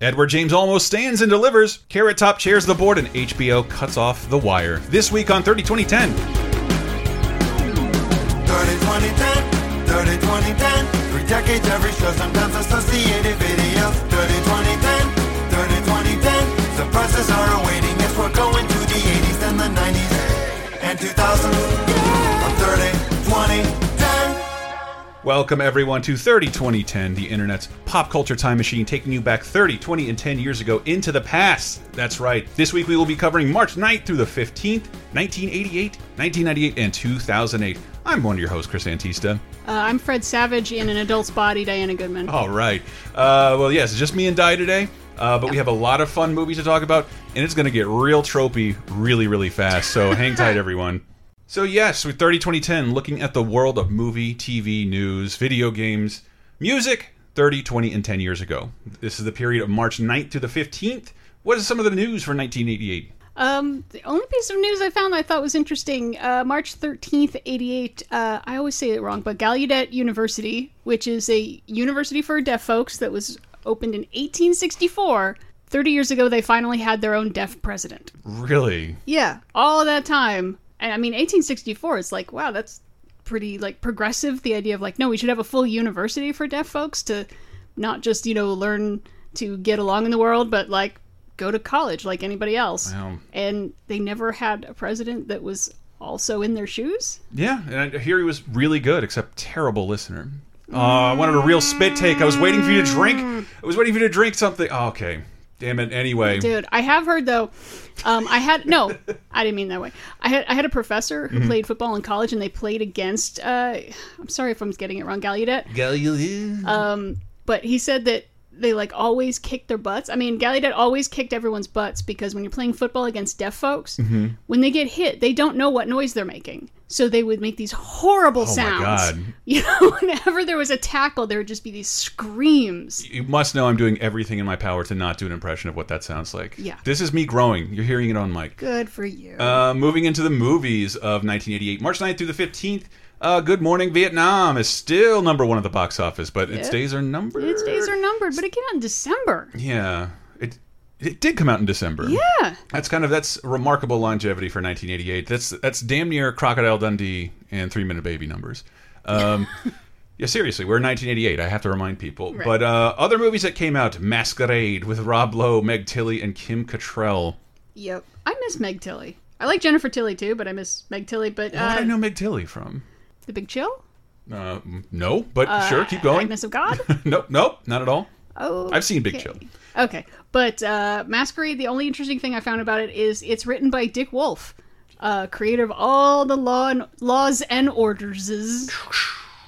Edward James Olmos stands and delivers. Carrot Top chairs the board and HBO cuts off the wire. This week on 30 2010. 30 2010, 30 2010. Three decades, every show, sometimes associated videos. 30 2010, 30 2010. Surprises are awaiting if we're going to the 80s, then the 90s, and 2000s. Welcome everyone to 30 2010, the internet's pop culture time machine, taking you back 30, 20, and 10 years ago into the past. That's right. This week we will be covering March 9th through the 15th, 1988, 1998, and 2008. I'm one of your hosts, Chris Antista. Uh, I'm Fred Savage in an adult's body, Diana Goodman. All right. Uh, well, yes, it's just me and Di today. Uh, but we have a lot of fun movies to talk about, and it's going to get real tropey really, really fast. So hang tight, everyone. So, yes, with 30 2010, looking at the world of movie, TV, news, video games, music 30, 20, and 10 years ago. This is the period of March 9th to the 15th. What is some of the news for 1988? Um, the only piece of news I found I thought was interesting, uh, March 13th, 88, uh, I always say it wrong, but Gallaudet University, which is a university for deaf folks that was opened in 1864. 30 years ago, they finally had their own deaf president. Really? Yeah, all that time. And I mean, 1864, it's like, wow, that's pretty, like, progressive. The idea of, like, no, we should have a full university for deaf folks to not just, you know, learn to get along in the world, but, like, go to college like anybody else. Wow. And they never had a president that was also in their shoes. Yeah, and I hear he was really good, except terrible listener. Oh, I wanted a real spit take. I was waiting for you to drink. I was waiting for you to drink something. Oh, okay. Damn it. Anyway. Dude, I have heard though. Um, I had no, I didn't mean that way. I had I had a professor who Mm-hmm. played football in college, and they played against. Uh, I'm sorry if I'm getting it wrong, Gallaudet. gallaudet Um, but he said that they like always kicked their butts. I mean, Gallaudet always kicked everyone's butts because when you're playing football against deaf folks, Mm-hmm. when they get hit, they don't know what noise they're making. So they would make these horrible Oh my sounds. God. You know, whenever there was a tackle, there would just be these screams. You must know I'm doing everything in my power to not do an impression of what that sounds like. Yeah. This is me growing. You're hearing it on mic. Good for you. Uh, moving into the movies of 1988, March 9th through the 15th. Uh, Good Morning Vietnam is still number one at the box office, but its days are numbered. its days are numbered, but it came out in December. Yeah, it did come out in December. Yeah. That's kind of that's remarkable longevity for 1988. That's that's damn near Crocodile Dundee and Three Men and a Baby numbers. Um, yeah, seriously, we're in 1988. I have to remind people. Right. But uh, other movies that came out: Masquerade with Rob Lowe, Meg Tilly, and Kim Cattrall. Yep. I miss Meg Tilly. I like Jennifer Tilly too, but I miss Meg Tilly. But Where would uh, I know Meg Tilly from? The Big Chill? Uh, no, but sure, keep going. Agnes of God? nope, nope, not at all. Oh. I've seen Big okay. Chill. Okay. But uh, Masquerade, the only interesting thing I found about it is it's written by Dick Wolf, uh, creator of all the law and, laws and orders.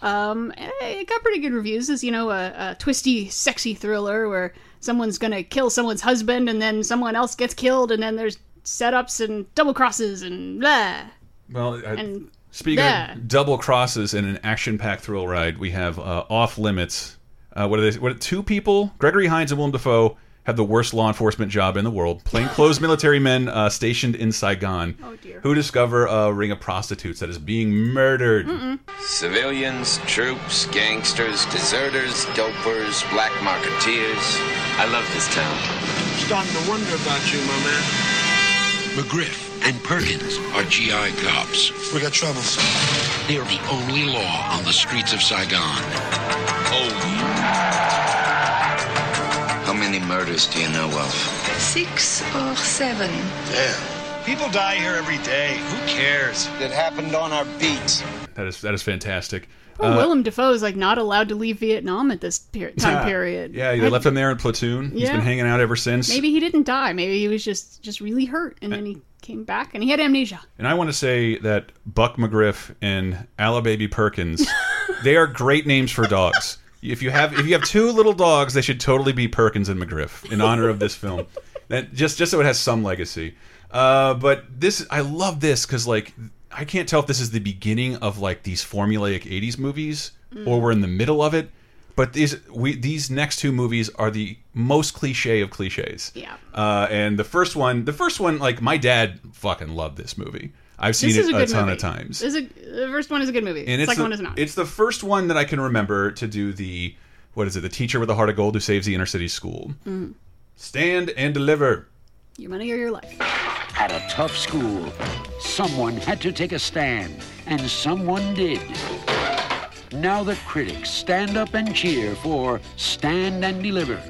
Um, eh, it got pretty good reviews. As you know, a, a twisty, sexy thriller where someone's gonna kill someone's husband and then someone else gets killed, and then there's setups and double crosses and blah. Well, uh, And speaking yeah. of double crosses in an action-packed thrill ride, we have uh, Off Limits. Uh, what are they? What two people? Gregory Hines and Willem Dafoe have the worst law enforcement job in the world. Plainclothes military men uh, stationed in Saigon, Oh, dear. who discover a ring of prostitutes that is being murdered. Civilians, troops, gangsters, deserters, dopers, black marketeers. I love this town. Starting to wonder about you, my man. McGriff and Perkins are GI cops. We got troubles. They're the only law on the streets of Saigon. How many murders do you know of? Six or seven. Damn. People die here every day. Who cares? It happened on our beat. That is that is fantastic. Poor Willem Dafoe is like not allowed to leave Vietnam at this per- time period. Yeah, they I- left him there in platoon. He's been hanging out ever since. Maybe he didn't die. Maybe he was just just really hurt, and then he came back, and he had amnesia. And I want to say that Buck McGriff and Albaby Perkins, they are great names for dogs. If you have if you have two little dogs, they should totally be Perkins and McGriff in honor of this film. That just just so it has some legacy. Uh, but this I love this because like I can't tell if this is the beginning of like these formulaic '80s movies or we're in the middle of it. But these we these next two movies are the most cliche of cliches. Yeah. Uh, and the first one, the first one, like my dad fucking loved this movie. I've seen This it a a, ton movie. of times. This is a, the first one is a good movie. and the it's second the, one is not. It's the first one that I can remember to do the what is it? The teacher with the heart of gold who saves the inner city school. Mm. Stand and deliver. Your money or your life. At a tough school, someone had to take a stand, and someone did. Now the critics stand up and cheer for Stand and Deliver.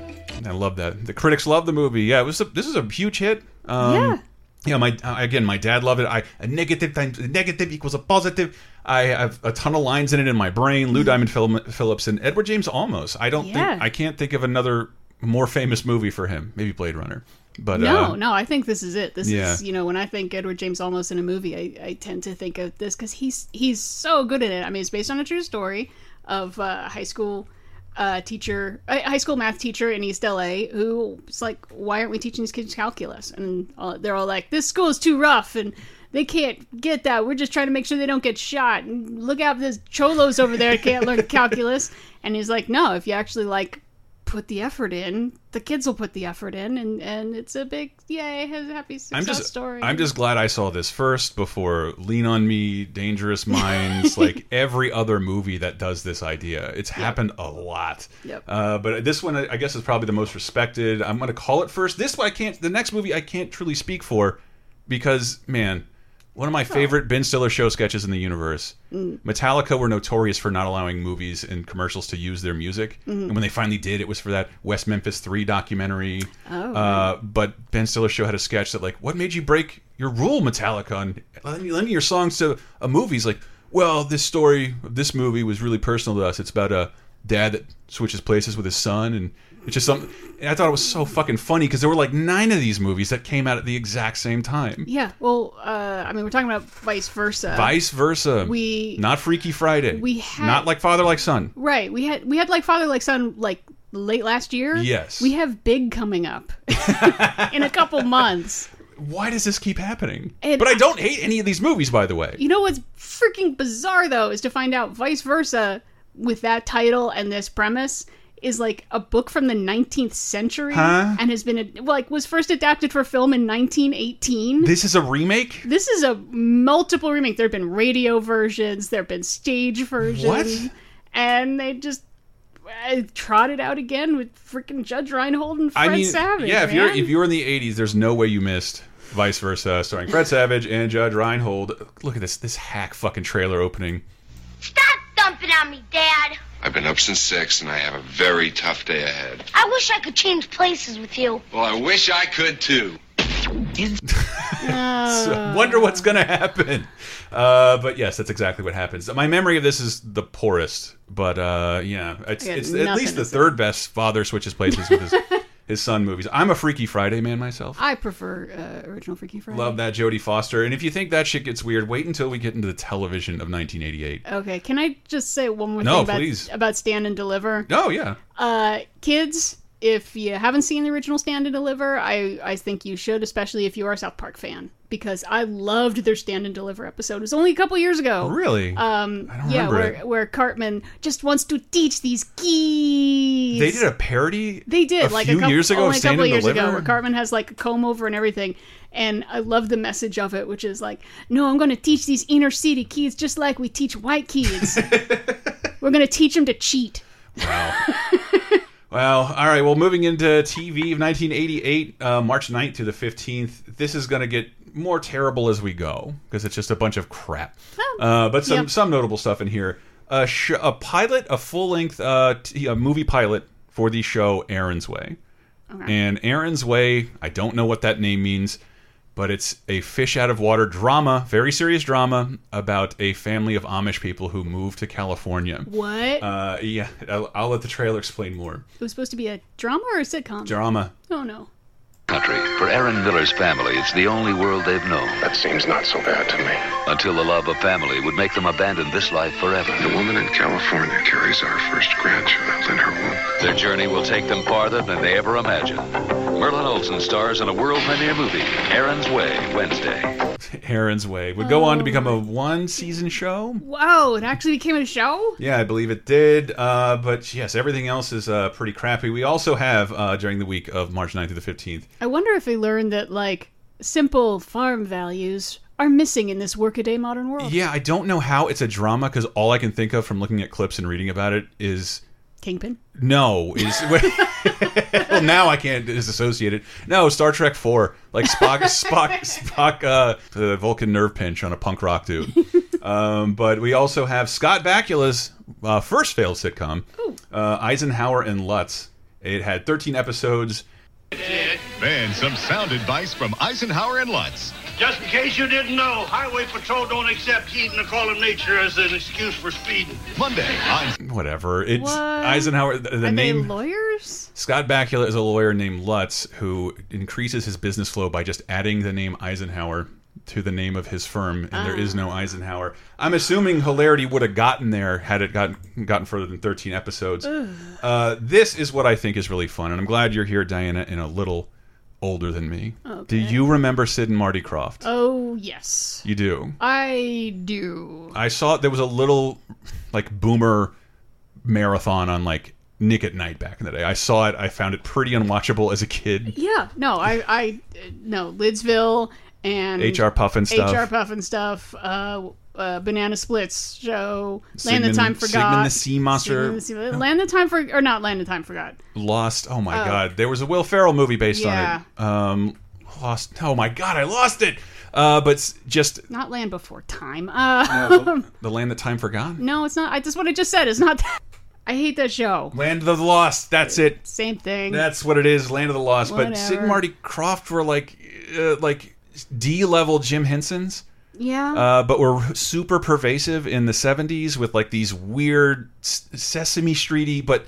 I love that. The critics love the movie. Yeah, it was. A, this is a huge hit. Um, Yeah. Yeah, my uh, again, my dad loved it. I a negative times a negative equals a positive. I have a ton of lines in it in my brain. Lou Diamond Phil- Phillips and Edward James Olmos. I don't Mm-hmm. Yeah. think I can't think of another more famous movie for him. Maybe Blade Runner, but No, uh, no, I think this is it. This Yeah. is, you know, when I think Edward James Olmos in a movie, I, I tend to think of this because he's he's so good in it. I mean, it's based on a true story of a high school uh, teacher, a high school math teacher in East LA who's like, why aren't we teaching these kids calculus? And uh, they're all like, this school is too rough and they can't get that. We're just trying to make sure they don't get shot. And look out, there's cholos over there can't learn calculus. And he's like, no, if you actually like put the effort in, the kids will put the effort in, and and it's a big yay, happy success I'm just story. I'm just glad I saw this first before Lean on Me, Dangerous Minds, like every other movie that does this idea. It's happened a lot. Yep. Uh, but this one, I guess, is probably the most respected. I'm going to call it first. This one, I can't. The next movie, I can't truly speak for because, man, one of my favorite Ben Stiller show sketches in the universe. Mm. Metallica were notorious for not allowing movies and commercials to use their music, mm-hmm. and when they finally did, it was for that West Memphis Three documentary. Oh, uh, but Ben Stiller show had a sketch that like, what made you break your rule, Metallica, and lending lending your songs to uh, a movie? He's like, well, this story this movie was really personal to us. It's about a dad that switches places with his son, and it's just something. I thought it was so fucking funny because there were like nine of these movies that came out at the exact same time. yeah, well, uh, I mean, we're talking about vice versa. Vice versa. We- not Freaky Friday. we had- not like Father like Son. right? We had we had like father like son like late last year. Yes. we have big coming up in a couple months. Why does this keep happening? And but I don't hate any of these movies, by the way. You know what's freaking bizarre though is to find out vice versa with that title and this premise is like a book from the 19th century Huh? and has been like was first adapted for film in 1918. This is a remake. This is a multiple remake. There have been radio versions, there have been stage versions, What? and they just uh, trot it out again with freaking Judge Reinhold and Fred I mean, Savage. yeah. If you're if you were in the '80s, there's no way you missed Vice Versa, starring Fred Savage and Judge Reinhold. Look at this this hack fucking trailer opening. Stop dumping on me, Dad. I've been up since six, and I have a very tough day ahead. I wish I could change places with you. Well, I wish I could too. So, wonder what's gonna happen. Uh, but yes, that's exactly what happens. My memory of this is the poorest, but uh, yeah, it's, I it's at least the third best father switches places with his his son movies. I'm a Freaky Friday man myself. I prefer uh, original Freaky Friday. Love that Jodie Foster. And if you think that shit gets weird, wait until we get into the television of 1988. Okay, can I just say one more No, thing about, please. about Stand and Deliver? Oh yeah, Uh, kids, if you haven't seen the original Stand and Deliver, I, I think you should, especially if you are a South Park fan, because I loved their Stand and Deliver episode. It was only a couple years ago. really? Um, I don't yeah, remember where, it. where Cartman just wants to teach these geese. They did a parody. They did a like few a couple, years ago. only a couple years Deliver? ago, where Cartman has like a comb over and everything. And I love the message of it, which is like, no, I'm going to teach these inner city kids just like we teach white kids. We're going to teach them to cheat. Wow. Well, all right. Well, moving into TV of 1988, uh, March 9th to the 15th. This is going to get more terrible as we go because it's just a bunch of crap. Uh, but some Yep. some notable stuff in here. A, sh a pilot, a full length uh, t a movie pilot for the show Aaron's Way. And Aaron's Way, I don't know what that name means, but it's a fish out of water drama, very serious drama about a family of Amish people who move to California. What? Uh, yeah, I'll, I'll let the trailer explain more. it was supposed to be a drama or a sitcom? Drama. oh no. Country. For Aaron Miller's family, it's the only world they've known. That seems not so bad to me. Until the love of family would make them abandon this life forever. The woman in California carries our first grandchild in her womb. Their journey will take them farther than they ever imagined. Merlin Olsen stars in a world premiere movie, Aaron's Way, Wednesday. Aaron's Way would go on to become a one season show. Wow, it actually became a show? Yeah, I believe it did. Uh, but yes, everything else is uh, pretty crappy. We also have uh, during the week of March 9th to the 15th. I wonder if they learned that, like, simple farm values are missing in this workaday modern world. Yeah, I don't know how it's a drama because all I can think of from looking at clips and reading about it is Kingpin. No, is well now I can't disassociate it. No, Star Trek Four, like Spock, Spock, Spock, uh, the Vulcan nerve pinch on a punk rock dude. Um, but we also have Scott Bakula's uh, first failed sitcom, uh, Eisenhower and Lutz. It had 13 episodes. Then some sound advice from Eisenhower and Lutz. Just in case you didn't know, Highway Patrol don't accept heat and call of nature as an excuse for speeding. Monday Whatever. It's What? Eisenhower. The, the Are name they lawyers? Scott Bakula is a lawyer named Lutz who increases his business flow by just adding the name Eisenhower to the name of his firm, and there is no Eisenhower. I'm assuming hilarity would have gotten there had it gotten gotten further than 13 episodes. Uh, this is what I think is really fun, and I'm glad you're here, Diana, in a little older than me. Do you remember Sid and Marty Krofft? Oh yes, You do. I do. I saw there was a little like boomer marathon on like Nick at Night back in the day. I saw it. I found it pretty unwatchable as a kid. Yeah, no, I, I, no, Lidsville and HR Pufnstuf. HR Pufnstuf, uh, uh, Banana Splits show, Land Sigmund- the Time Forgot, Sigmund the Sea Monster. The Sea- Land the Time for or not Land of the Time Forgot. Lost. Oh my Oh. god, there was a Will Ferrell movie based Yeah. on it. Um, Lost. Oh my god, I lost it. Uh, but just Not Land Before Time. Uh, the land that time forgot. no, it's not. I just what I just said is not. That. I hate that show. Land of the Lost. That's it. Same thing. That's what it is. Land of the Lost. But Sid and Marty Krofft were like, uh, like D level Jim Hensons. Yeah. uh, but were super pervasive in the 70s with like these weird Sesame Streety, but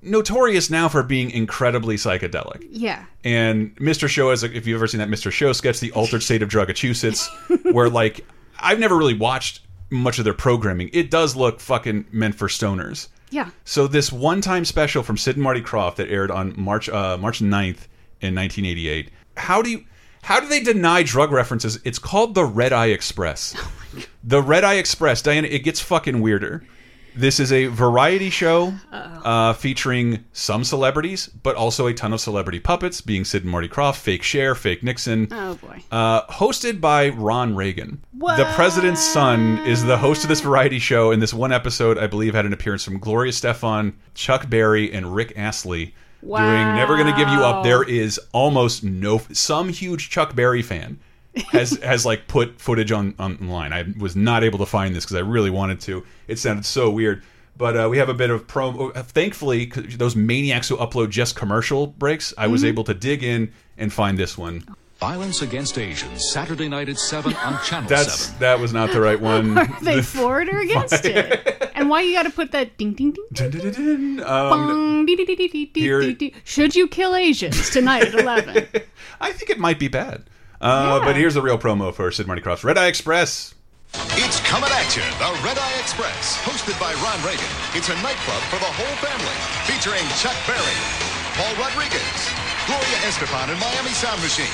notorious now for being incredibly psychedelic. yeah. And Mr. Show is, if you've ever seen that Mr. Show sketch, The Altered State of Drugachusetts, where like, I've never really watched much of their programming. It does look fucking meant for stoners. Yeah. So this one-time special from Sid and Marty Krofft that aired on March uh, March 9th in 1988. How do you how do they deny drug references? It's called the Red Eye Express. the Red Eye Express, Diana. It gets fucking weirder. This is a variety show uh, featuring some celebrities, but also a ton of celebrity puppets, being Sid and Marty Krofft, fake Cher, fake Nixon. Oh boy. Uh, hosted by Ron Reagan. The president's son is the host of this variety show. In this one episode, I believe, had an appearance from Gloria Estefan, Chuck Berry, and Rick Astley. Doing Never Gonna Give You Up. There is almost no. Some huge Chuck Berry fan has has like put footage on online. I was not able to find this because I really wanted to. It sounded so weird. But uh, we have a bit of promo. Thankfully, those maniacs who upload just commercial breaks, I was Mhm. able to dig in and find this one. Violence Against Asians, Saturday night at 7 on Channel That's 7. that was not the right one. Are they for it or against it? And why you got to put that ding ding ding? Um, Bong, dee, dee, dee, dee, dee, dee, here- dee, dee. Should you kill Asians tonight at eleven? I think it might be bad. Uh, But here's the real promo for Sid Marty Krofft's Red Eye Express. It's coming at you, the Red Eye Express, hosted by Ron Reagan. It's a nightclub for the whole family, featuring Chuck Berry, Paul Rodriguez, Gloria Estefan and Miami Sound Machine,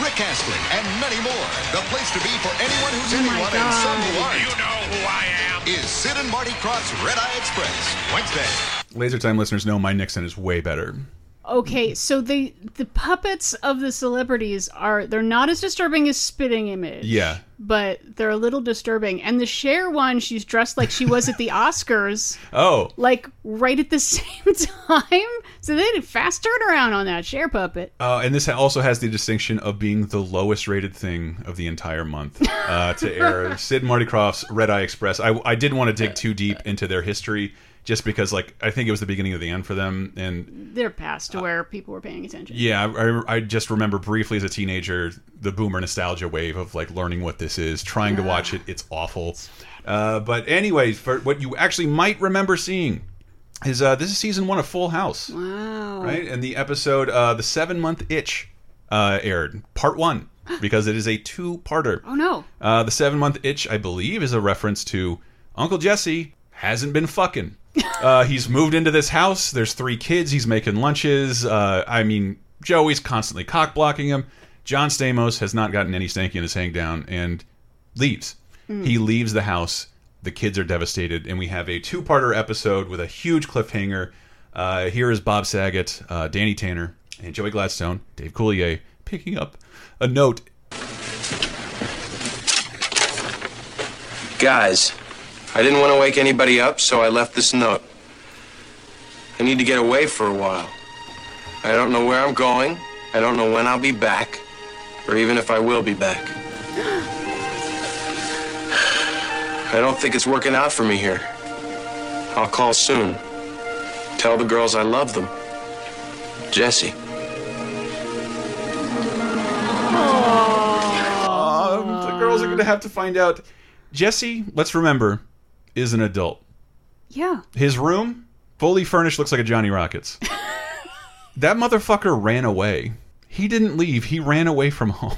Rick Astley, and many more. The place to be for anyone who's Oh anyone and some who aren't. You know who I am. Is Sid and Marty Krofft's Red Eye Express, Wednesday. Laser Time listeners know my Nixon is way better. Okay, so the the puppets of the celebrities are they're not as disturbing as Spitting Image. Yeah. But they're a little disturbing. And the Cher one, she's dressed like she was at the Oscars, Oh, like right at the same time. So they did a fast turnaround on that Cher puppet. uh, and this also has the distinction of being the lowest rated thing of the entire month uh, to air. Sid and Marty Krofft's Red Eye Express. I, I didn't want to dig too deep into their history, just because like I think it was the beginning of the end for them, and They're past to where people were paying attention. Yeah, I, I just remember briefly as a teenager the boomer nostalgia wave of like learning what this is, trying to watch it. It's awful. Uh, but anyways, for what you actually might remember seeing is uh, this is season one of Full House, Wow. right? And the episode, uh, the seven month itch, uh, aired part one because it is a two parter. Oh no. Uh, the seven month itch, I believe, is a reference to Uncle Jesse hasn't been fucking. Uh, he's moved into this house. There's three kids. He's making lunches. Uh, I mean, Joey's constantly cock blocking him. John Stamos has not gotten any stanky in his hang down and leaves. Mm. He leaves the house. The kids are devastated, and we have a two parter episode with a huge cliffhanger. Uh, here is Bob Saget, uh, Danny Tanner, and Joey Gladstone, Dave Coulier, picking up a note Guys, I didn't want to wake anybody up, so I left this note. I need to get away for a while. I don't know where I'm going. I don't know when I'll be back, or even if I will be back. I don't think it's working out for me here. I'll call soon. Tell the girls I love them. Jesse. Um, the girls are going to have to find out. Jesse, let's remember, is an adult. Yeah. His room, fully furnished, looks like a Johnny Rockets. that motherfucker ran away. He didn't leave. He ran away from home.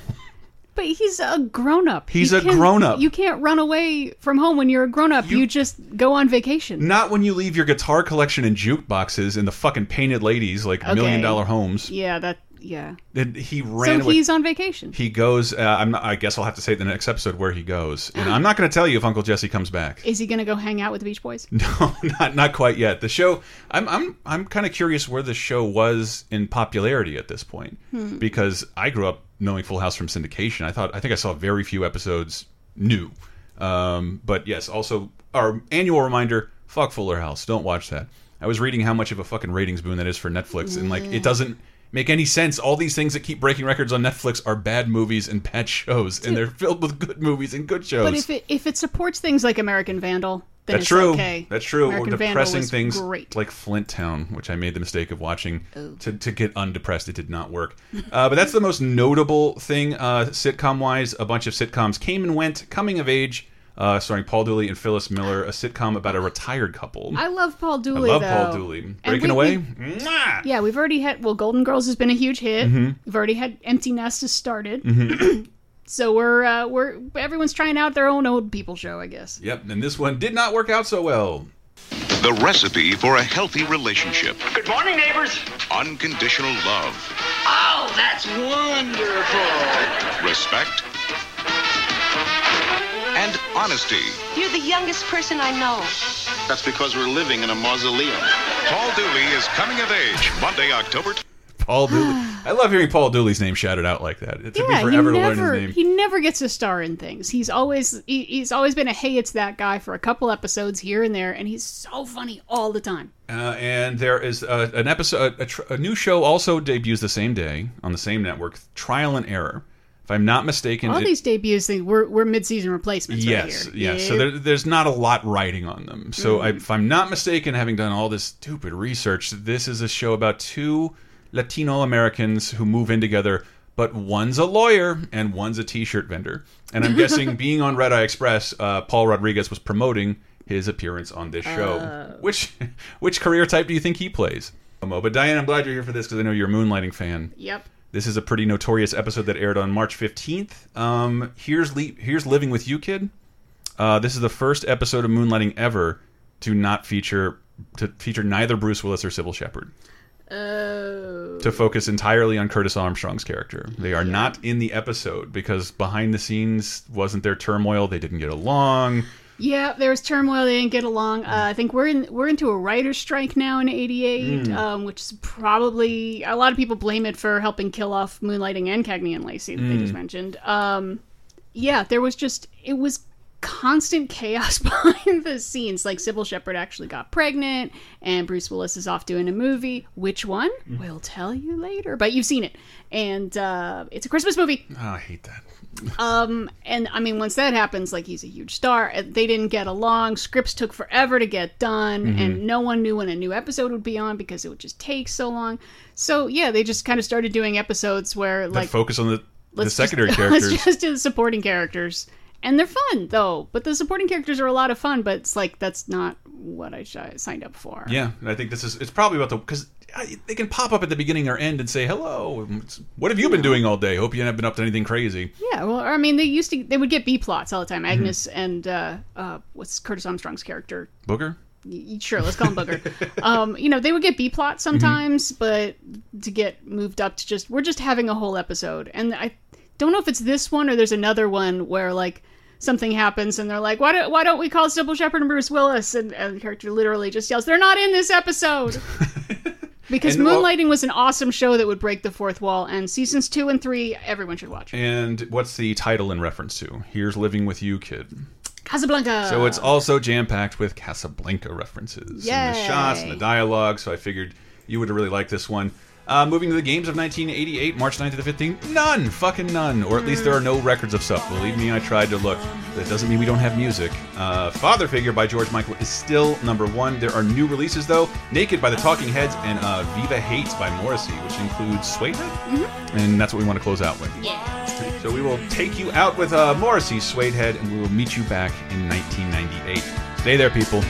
But he's a grown up. He's a grown-up. You can't run away from home when you're a grown up. You, just go on vacation. Not when you leave your guitar collection in jukeboxes in the fucking painted ladies like Okay. million dollar homes. Yeah, that. Yeah. And he ran So away. he's on vacation. He goes. Uh, I'm I guess I'll have to say the next episode where he goes, and I'm not going to tell you if Uncle Jesse comes back. Is he going to go hang out with the Beach Boys? No, not not quite yet. The show. I'm I'm I'm kind of curious where the show was in popularity at this point Hmm. because I grew up knowing Full House from syndication. I thought I think I saw very few episodes new. Um, but yes, also our annual reminder: fuck Fuller House. Don't watch that. I was reading how much of a fucking ratings boon that is for Netflix, and like it doesn't make any sense. All these things that keep breaking records on Netflix are bad movies and bad shows, and they're filled with good movies and good shows. But if it if it supports things like American Vandal, then That's it's true. okay. That's true. American or depressing things Great. like Flint Town, which I made the mistake of watching to, to get undepressed. It did not work. uh, but that's the most notable thing uh, sitcom wise. A bunch of sitcoms came and went. Coming of Age, uh, starring Paul Dooley and Phyllis Miller, a sitcom about a retired couple. I love Paul Dooley. I Dooley. love though. Paul Dooley. Breaking we- Away. we- yeah, we've already had. Well, Golden Girls has been a huge hit. Mhm. We've already had Empty Nest has started. Mhm. so we're uh, we're everyone's trying out their own old people show, I guess. Yep, and this one did not work out so well. The recipe for a healthy relationship. Good morning, neighbors. Unconditional love, Oh, that's wonderful. respect, and honesty. You're the youngest person I know. That's because we're living in a mausoleum. Paul Dooley is coming of age Monday, October. Paul Dooley. I love hearing Paul Dooley's name shouted out like that. It took me Yeah, he forever to learn never his name. he never gets a star in things. He's always he, he's always been a hey, it's that guy for a couple episodes here and there, and he's so funny all the time. Uh, and there is uh, an episode, a, tr a new show also debuts the same day on the same network, Trial and Error. If I'm not mistaken, all it- these debuts, we're we're mid season replacements. yes, right here. yes. So there, there's not a lot writing on them. So I, if I'm not mistaken, having done all this stupid research, this is a show about two Latino Americans who move in together, but one's a lawyer and one's a T-shirt vendor. And I'm guessing, being on Red Eye Express, uh, Paul Rodriguez was promoting his appearance on this show. Oh. Which which career type do you think he plays? But Diane, I'm glad you're here for this because I know you're a Moonlighting fan. Yep. This is a pretty notorious episode that aired on March 15th. Um, here's Le here's Living with You, Kid. Uh, this is the first episode of Moonlighting ever to not feature to feature neither Bruce Willis or Cybill Shepherd. Oh. To focus entirely on Curtis Armstrong's character. They are not in the episode because behind the scenes wasn't there turmoil. They didn't get along. Yeah, there was turmoil. They didn't get along. Uh, I think we're in we're into a writer's strike now in '88, Mm. um, which is probably a lot of people blame it for helping kill off Moonlighting and Cagney and Lacey that they just Mm. mentioned. Um, yeah, there was just it was constant chaos behind the scenes. Like Cybill Shepherd actually got pregnant, and Bruce Willis is off doing a movie. Which one? We'll tell you later. But you've seen it, and uh, it's a Christmas movie. Oh, I hate that. Um, and I mean, once that happens, like he's a huge star. uh, They didn't get along. Scripts took forever to get done, Mhm. and no one knew when a new episode would be on because it would just take so long. So yeah, they just kind of started doing episodes where That like focus on the, the secondary just, characters. Let's just do the supporting characters, and they're fun though. But the supporting characters are a lot of fun. But it's like that's not what I sh- signed up for. Yeah, and I think this is it's probably about the because they can pop up at the beginning or end and say hello. What have you been doing all day? Hope you haven't been up to anything crazy. Yeah, well, I mean, they used to they would get B plots all the time. Mm-hmm. Agnes and uh, uh, what's Curtis Armstrong's character? Booger. Y- Sure, let's call him Booger. um, you know, they would get B plots sometimes, but to get moved up to just we're just having a whole episode, and I don't know if it's this one or there's another one where like something happens and they're like, why don't why don't we call Cybill Shepherd and Bruce Willis? And, and the character literally just yells, they're not in this episode. Because And, well- Moonlighting was an awesome show that would break the fourth wall, and seasons two and three everyone should watch. And what's the title in reference to? Here's Living with You, Kid. Casablanca. So it's also jam packed with Casablanca references and the shots and the dialogue. So I figured you would really like this one. Uh, moving to the games of 1988, March 9th to the 15th, none, fucking none, or at least there are no records of stuff. Believe me, I tried to look. That doesn't mean we don't have music. Uh, Father Figure by George Michael is still number one. There are new releases though: Naked by the Talking Heads and uh, Viva Hates by Morrissey, which includes Suedehead, and that's what we want to close out with. Yeah. So we will take you out with uh, Morrissey's Suedehead, and we will meet you back in 1998. Stay there, people.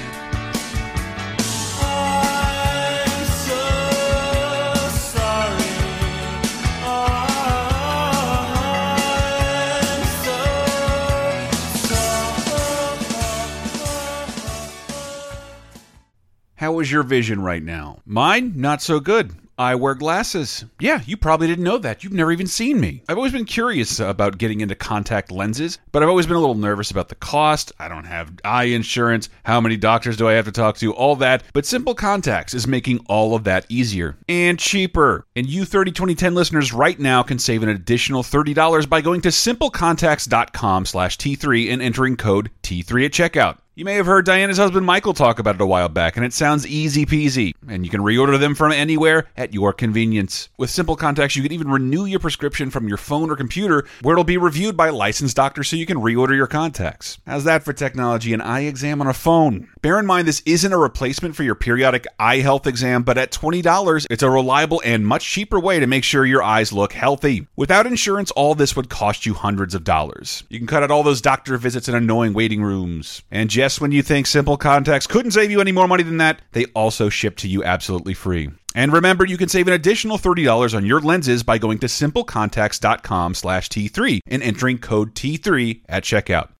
Is your vision right now? Mine, not so good. I wear glasses. Yeah, you probably didn't know that. You've never even seen me. I've always been curious about getting into contact lenses, but I've always been a little nervous about the cost. I don't have eye insurance. How many doctors do I have to talk to? All that. But Simple Contacts is making all of that easier and cheaper. And you 30 2010 listeners right now can save an additional $30 by going to simplecontacts.com slash T3 and entering code T3 at checkout. You may have heard Diana's husband Michael talk about it a while back, and it sounds easy peasy. And you can reorder them from anywhere at your convenience. With Simple Contacts, you can even renew your prescription from your phone or computer, where it'll be reviewed by licensed doctors so you can reorder your contacts. How's that for technology? An eye exam on a phone. Bear in mind, this isn't a replacement for your periodic eye health exam, but at $20, it's a reliable and much cheaper way to make sure your eyes look healthy. Without insurance, all this would cost you hundreds of dollars. You can cut out all those doctor visits and annoying waiting rooms. And just when you think Simple Contacts couldn't save you any more money than that, they also ship to you absolutely free. And remember, you can save an additional $30 on your lenses by going to simplecontacts.com slash T3 and entering code T3 at checkout.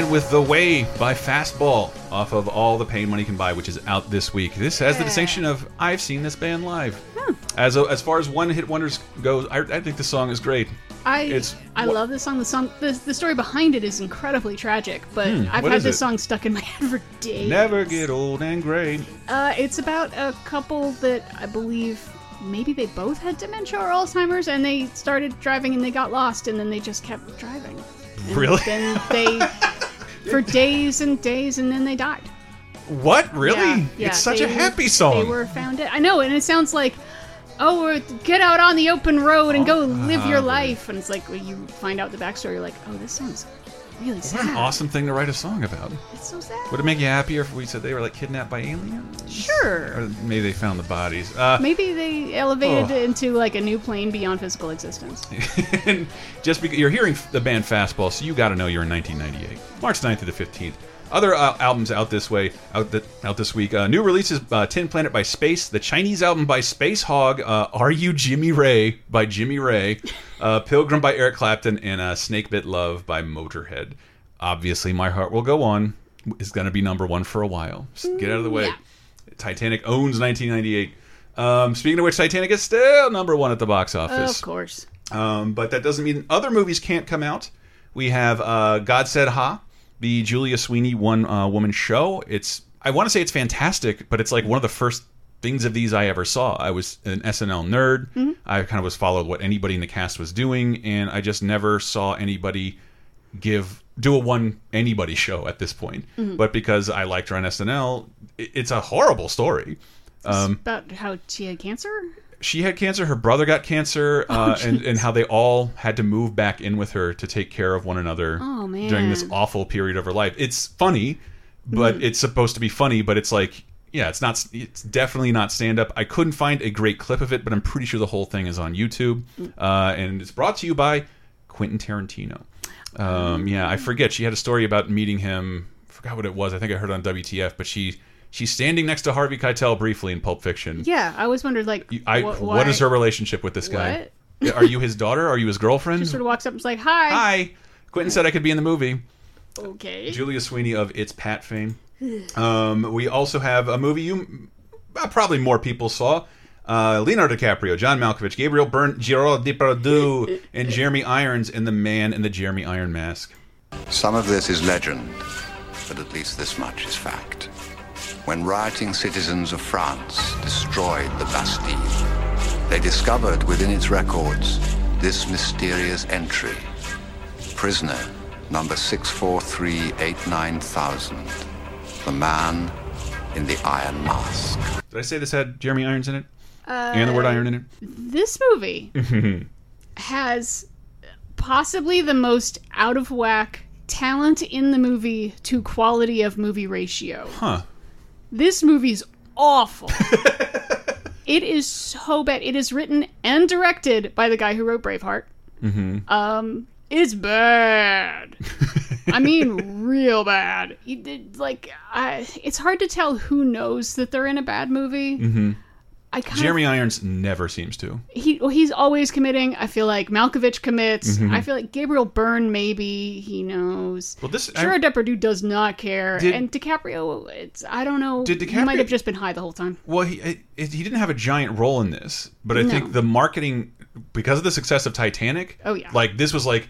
In with The Way by Fastball off of All the Pain Money Can Buy, which is out this week. This has the distinction of I've seen this band live. As as far as one hit wonders goes, I, I think the song is great. I It's- I love this song. The song, the, the story behind it is incredibly tragic, but Hmm, I've had this it? song stuck in my head for days. Never get old and gray. Uh, it's about a couple that I believe maybe they both had dementia or Alzheimer's, and they started driving and they got lost, and then they just kept driving. And Really? Then they, for days and days, and then they died. What? Really? Yeah, yeah, it's such a were- happy song. They were found dead. I know, and it sounds like, oh, get out on the open road and go live your Ah, life. And it's like when you find out the backstory, you're like, oh, this sounds really What an awesome thing to write a song about. It's so sad. Would it make you happier if we said they were like kidnapped by aliens? Sure. Or maybe they found the bodies. Uh, Maybe they elevated Oh. into like a new plane beyond physical existence. just because you're hearing the band Fastball, so you got to know you're in 1998, March 9th to the 15th. Other uh, albums out this way, out th out this week. Uh, new releases: uh, Tin Planet by Space, the Chinese album by Spacehog, uh, Are You Jimmy Ray by Jimmy Ray, uh, Pilgrim by Eric Clapton, and uh, Snake Bite Love by Motorhead. Obviously, My Heart Will Go On is going to be number one for a while. Just get out of the way. Titanic owns 1998. Um, speaking of which, Titanic is still number one at the box office. Of course. Um, but that doesn't mean other movies can't come out. We have uh, God Said Ha, the Julia Sweeney one uh, woman show. It's I want to say it's fantastic, but it's like one of the first things of these I ever saw. I was an SNL nerd. Mm-hmm. I kind of was followed what anybody in the cast was doing, and I just never saw anybody give do a one anybody show at this point. Mhm. But because I liked her on SNL, it, it's a horrible story. Um, About how she had cancer? She had cancer. Her brother got cancer, Oh, uh, and and how they all had to move back in with her to take care of one another Oh, during this awful period of her life. It's funny, but Mhm. it's supposed to be funny, but it's like. Yeah, it's not. It's definitely not stand up. I couldn't find a great clip of it, but I'm pretty sure the whole thing is on YouTube, Mm. uh, and it's brought to you by Quentin Tarantino. Um, yeah, I forget. She had a story about meeting him. Forgot what it was. I think I heard it on WTF, but she She's standing next to Harvey Keitel briefly in Pulp Fiction. Yeah, I always wondered like I, wh- what is her relationship with this guy? What? Are you his daughter? Are you his girlfriend? She sort of walks up and is like, "Hi." Hi. Quentin said I could be in the movie. Okay. Julia Sweeney of It's Pat fame. Um, we also have a movie you uh, probably more people saw. Uh, Leonardo DiCaprio, John Malkovich, Gabriel Byrne, Gerard Depardieu, and Jeremy Irons in The Man in the Jeremy Iron Mask. Some of this is legend, but at least this much is fact. When rioting citizens of France destroyed the Bastille, they discovered within its records this mysterious entry. Prisoner number 64389,000. The man in the iron mask. Did I say this had Jeremy Irons in it? Uh, and the word iron in it? This movie has possibly the most out of whack talent in the movie to quality of movie ratio. Huh. This movie's awful. it is so bad. It is written and directed by the guy who wrote Braveheart. Mm-hmm. Um, it's bad. I mean, real bad. Did- Like, I, it's hard to tell who knows that they're in a bad movie. Mm-hmm. I kind Jeremy Irons never seems to. he well, he's always committing. I feel like Malkovich commits. Mhm. I feel like Gabriel Byrne maybe he knows. Well, this I- Gerard Depardieu does not care, Did- and DiCaprio. It's I don't know. Did He might have just been high the whole time. Well, he it, it- he didn't have a giant role in this, but I No. think the marketing because of the success of Titanic. Oh, yeah. like this was like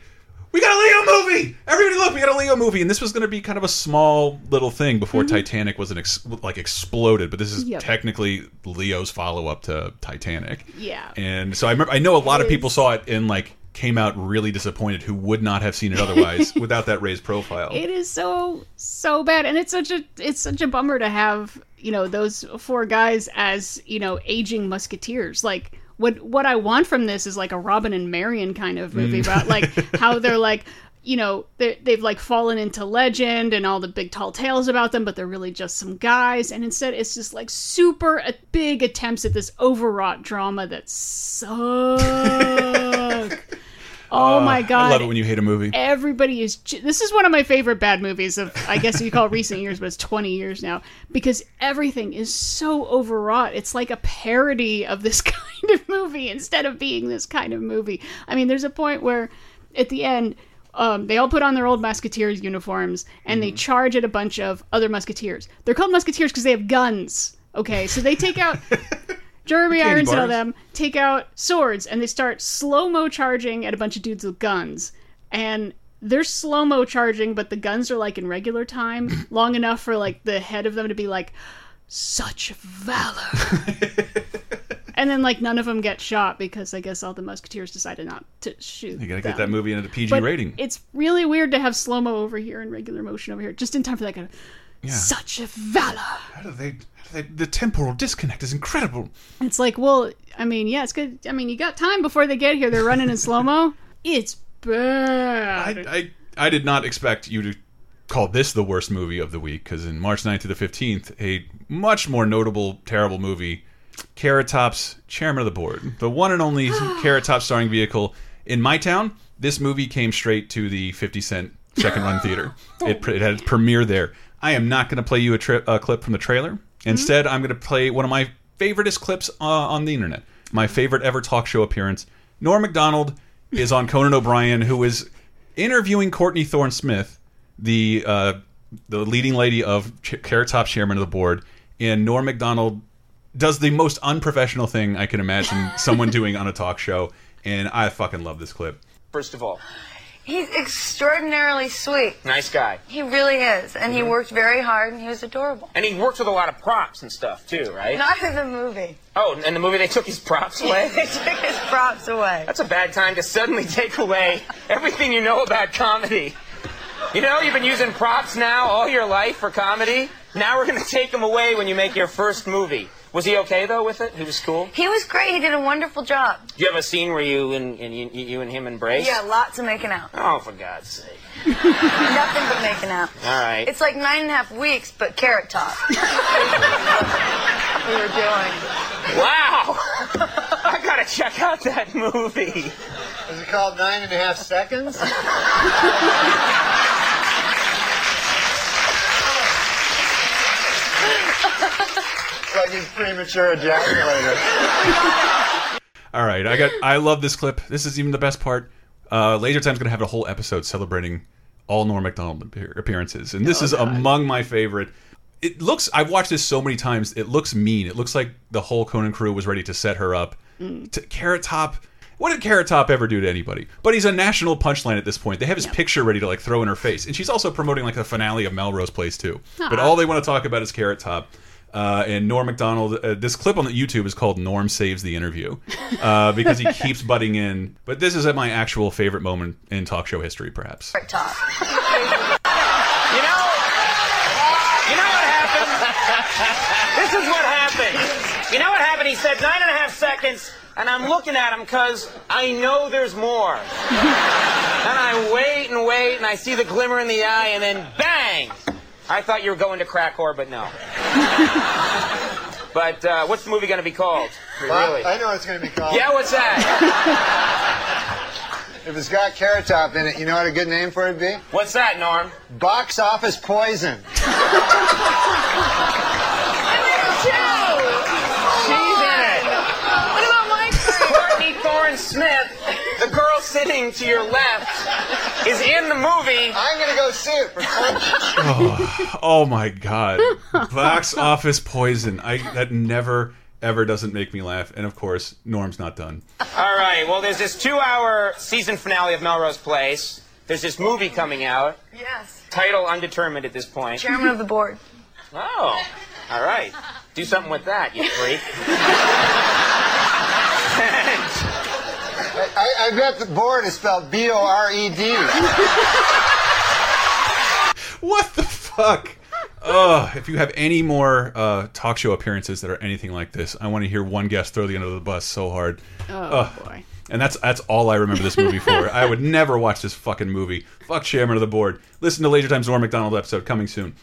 we got a Leo movie. Everybody look, we got a Leo movie, and this was going to be kind of a small little thing before mm-hmm. Titanic was an ex like exploded. But this is. Yep. technically Leo's follow up to Titanic. Yeah. And so I remember I know a lot of people is- saw it and like came out really disappointed who would not have seen it otherwise without that raised profile. It is so so bad, and it's such a it's such a bummer to have you know those four guys as you know aging musketeers. Like what what I want from this is like a Robin and Marian kind of movie Mm. about like how they're like you know they they've like fallen into legend and all the big tall tales about them, but they're really just some guys. And instead, it's just like super uh, big attempts at this overwrought drama that suck. Oh Uh, my god! I love it when you hate a movie. Everybody is. This is one of my favorite bad movies of, I guess you call recent years, but it's 20 years now because everything is so overwrought. It's like a parody of this kind of movie instead of being this kind of movie. I mean, there's a point where at the end, um, they all put on their old musketeers uniforms and they charge at a bunch of other musketeers. They're called musketeers because they have guns. Okay, so they take out. Jeremy Irons bars. them take out swords and they start slow mo charging at a bunch of dudes with guns. And they're slow mo charging, but the guns are like in regular time, long enough for like the head of them to be like, such valor. and then like none of them get shot because I guess all the musketeers decided not to shoot. You gotta get that movie into the PG But rating. It's really weird to have slow mo over here and regular motion over here, just in time for that kind of Yeah. such a valor. How do they? How do they the temporal disconnect is incredible. It's like, well, I mean, yeah, it's good. I mean, you got time before they get here. They're running in slow mo. It's bad. I I did not expect you to call this the worst movie of the week because in March 9th to the 15th, a much more notable terrible movie, Carrot Top's Chairman of the Board, the one and only Carrot Top starring vehicle in my town. This movie came straight to the 50 cent second run theater. It, it had its premiere there. I am not going to play you a, tri a clip from the trailer. Instead, I'm going to play one of my favoriteest clips uh, on the internet. My favorite ever talk show appearance. Norm Macdonald is on Conan O'Brien, who is interviewing Courtney Thorne Smith, the uh, the leading lady of Ch Carrot Top chairman of the board, and Norm Macdonald does the most unprofessional thing I can imagine someone doing on a talk show, and I fucking love this clip. First of all, He's extraordinarily sweet. nice guy. He really is. And he Mhm. worked very hard and he was adorable. And he works with a lot of props and stuff too, right? Not in the movie. Oh, in the movie they took his props away? they took his props away. That's a bad time to suddenly take away everything you know about comedy. You know, you've been using props now all your life for comedy. Now we're going to take them away when you make your first movie. Was he okay though with it? He was cool. He was great. He did a wonderful job. Do you have a scene where you and, and you, you and him embrace? Yeah, lots of making out. Oh, for God's sake! Nothing but making out. All right. It's like nine and a half weeks, but carrot top. we were doing. Wow! I gotta check out that movie. Is it called Nine and a Half Seconds? Like he's premature ejaculator. All right, I got. I love this clip. This is even the best part. Uh, Laser Time's gonna have a whole episode celebrating all Norm Macdonald appearances, and this Oh, is God. among my favorite. It looks. I've watched this so many times. It looks mean. It looks like the whole Conan crew was ready to set her up. Mm. To Carrot Top. What did Carrot Top ever do to anybody? But he's a national punchline at this point. They have his picture ready to like throw in her face, and she's also promoting like the finale of Melrose Place too. But all they want to talk about is Carrot Top. Uh, and Norm Macdonald. Uh, this clip on the YouTube is called "Norm Saves the Interview" uh, because he keeps butting in. But this is at my actual favorite moment in talk show history, perhaps. Top. You know, you know what happened? This is what happened. You know what happened? He said nine and a half seconds, and I'm looking at him because I know there's more. and I wait and wait, and I see the glimmer in the eye, and then bang! I thought you were going to crack whore, but no. but uh, what's the movie going to be called? Well, Really? I know what it's going to be called. Yeah, what's that? If it's got Carrot Top in it, you know what a good name for it would be? What's that, Norm? Box Office Poison. She's in it. What about my Courtney Thorne Smith, the girl sitting to your left, is in the movie. I'm going to go see it for oh, oh my god! Box office poison. I that never ever doesn't make me laugh. And of course, Norm's not done. All right. Well, there's this two-hour season finale of Melrose Place. There's this movie coming out. Yes. Title undetermined at this point. Chairman of the board. Oh. All right. Do something with that, you freak. I, I bet the board is spelled B O R E D. What the fuck? Oh, if you have any more uh, talk show appearances that are anything like this, I want to hear one guest throw the end of the bus so hard. Oh, Ugh. boy. And that's that's all I remember this movie for. I would never watch this fucking movie. Fuck chairman of the board. Listen to Laser Time's Norm Macdonald episode coming soon.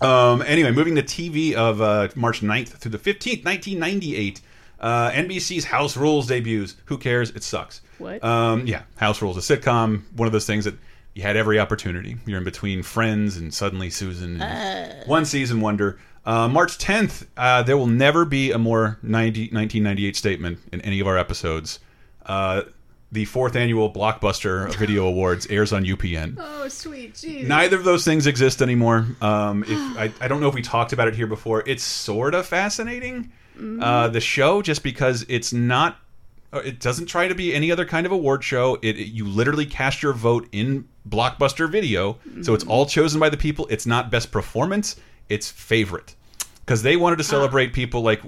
Um, anyway, moving to TV of uh, March 9th through the 15th, 1998. Uh, NBC's House Rules debuts. Who cares? It sucks. What? Um, yeah, House Rules, a sitcom. One of those things that you had every opportunity. You're in between Friends and suddenly Susan. and One season wonder. Uh, March 10th, uh, there will never be a more 90, 1998 statement in any of our episodes. Uh, the fourth annual Blockbuster Video Awards airs on UPN. Oh, sweet jeez. Neither of those things exist anymore. Um, if I, I don't know if we talked about it here before. It's sort of fascinating. Uh, the show, just because it's not, uh, Oh, it doesn't try to be any other kind of award show. It, it- you literally cast your vote in Blockbuster Video, so it's all chosen by the people. It's not best performance; it's favorite, because they wanted to celebrate people like.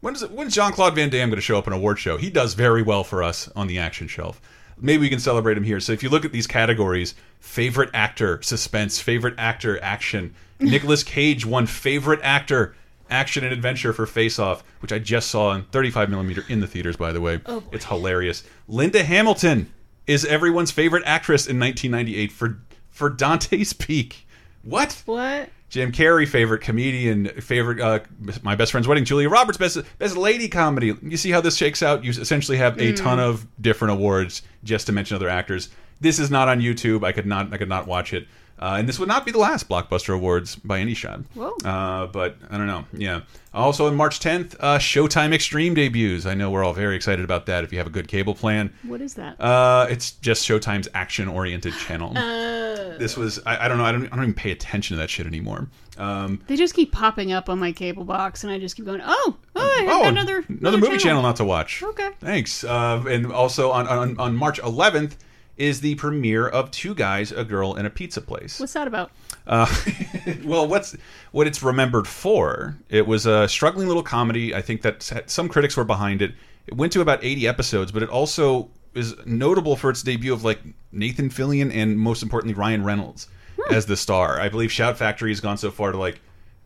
When is it? When's Jean Claude Van Damme going to show up in an award show? He does very well for us on the action shelf. Maybe we can celebrate him here. So if you look at these categories, favorite actor, suspense, favorite actor, action. Nicolas Cage won favorite actor, action and adventure for Face Off, which I just saw in 35 millimeter in the theaters. By the way, Oh, it's hilarious. Linda Hamilton is everyone's favorite actress in 1998 for for Dante's Peak. What? What? Jim Carrey, favorite comedian, favorite uh, my best friend's wedding. Julia Roberts, best best lady comedy. You see how this shakes out? You essentially have a Mm. ton of different awards, just to mention other actors. This is not on YouTube. I could not I could not watch it. Uh, and this would not be the last Blockbuster Awards by any shot. Whoa. Uh, but I don't know. Yeah. Also, on March 10th, uh, Showtime Extreme debuts. I know we're all very excited about that. If you have a good cable plan, What is that? uh, it's just Showtime's action-oriented channel. Uh, this was I, I don't know. I don't, I don't even pay attention to that shit anymore. Um, they just keep popping up on my cable box, and I just keep going, oh, oh, oh, another, another movie channel. not to watch. Okay. Thanks. Uh, and also on, on on March 11th is the premiere of Two Guys, a Girl, and a Pizza Place. What's that about? Uh, well, what's what it's remembered for? It was a struggling little comedy. I think that some critics were behind it. It went to about 80 episodes, but it also is notable for its debut of like Nathan Fillion and most importantly Ryan Reynolds as the star. I believe Shout Factory has gone so far to like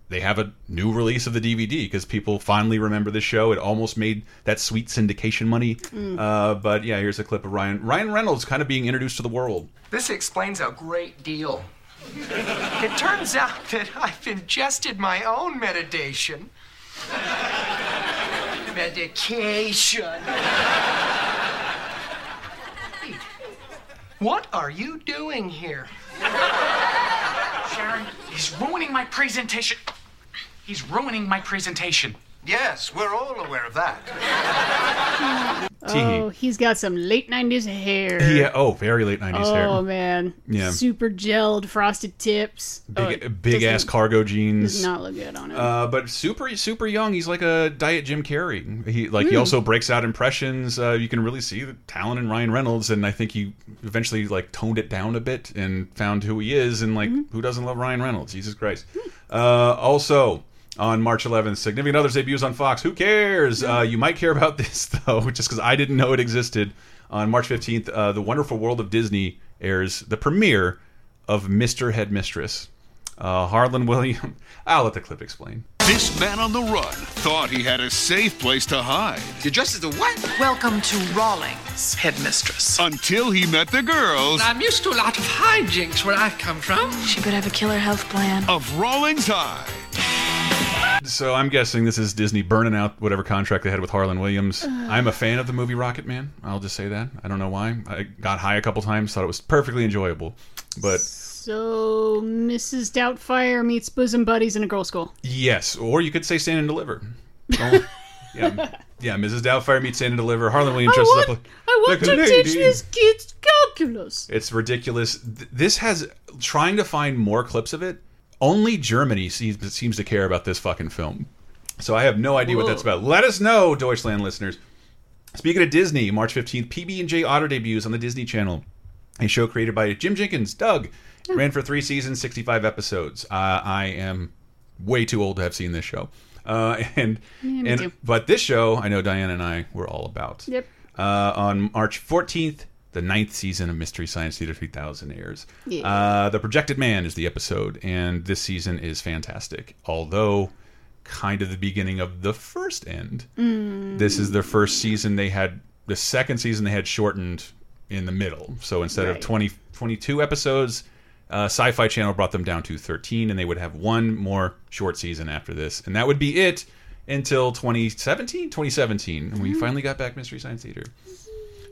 they have a new release of the DVD because people finally remember the show. It almost made that sweet syndication money. Mm. Uh, but yeah, here's a clip of Ryan Ryan Reynolds kind of being introduced to the world. This explains a great deal. It turns out that I've ingested my own meditation. Medication. Hey, What are you doing here? Sharon, he's ruining my presentation. He's ruining my presentation. Yes, we're all aware of that. Oh, he's got some late '90s hair. Yeah. Oh, very late '90s oh hair. Oh, man. Yeah. Super gelled, frosted tips. Oh, Big, it big ass doesn't- cargo jeans. Does not look good on him. Uh, but super, super young. He's like a diet Jim Carrey. He like he Hmm. also breaks out impressions. Uh, you can really see the talent in Ryan Reynolds, and I think he eventually like toned it down a bit and found who he is. And like, Hmm. who doesn't love Ryan Reynolds? Jesus Christ. Uh, also. On March 11th, Significant Others debuts on Fox. Who cares? Uh, you might care about this though, just because I didn't know it existed. On March 15th, uh, The Wonderful World of Disney airs the premiere of Mr. Headmistress. Uh, Harland Williams. I'll let the clip explain. This man on the run thought he had a safe place to hide. You're dressed as a what? Welcome to Rawlings, headmistress. Until he met the girls I'm used to a lot of hijinks where I've come from. She could have a killer health plan. of Rawlings High. So I'm guessing this is Disney burning out whatever contract they had with Harland Williams. I'm a fan of the movie Rocket Man. I'll just say that. I don't know why. I got high a couple times, thought it was perfectly enjoyable. But So Mrs. Doubtfire meets bosom buddies in a girls' school. yes, or you could say Stand and Deliver. Oh, yeah, yeah. Mrs. Doubtfire meets Stand and Deliver. Harland Williams I dresses want, up like, I want like a to lady. teach these kids calculus. It's ridiculous. Th- This has trying to find more clips of it. Only Germany seems seems to care about this fucking film. So I have no idea what that's about. Let us know, Deutschland listeners. Speaking of Disney, March 15th, PB&J Otter debuts on the Disney Channel. A show created by Jim Jenkins, Doug. Ran for three seasons, 65 episodes. Uh, I am way too old to have seen this show. Uh, and Yeah, and too. but this show, I know Diane and I were all about. Yep. Uh, on March 14th, the ninth season of Mystery Science Theater 3000 airs. Yeah. Uh, the Projected Man is the episode, and this season is fantastic. Although, kind of the beginning of the first end. Mm. This is their first season. They had the second season they had shortened in the middle. So instead of Right. 20, 22 episodes, uh, Sci-Fi Channel brought them down to 13, and they would have one more short season after this, and that would be it until 2017, 2017, and we Mm-hmm. finally got back Mystery Science Theater.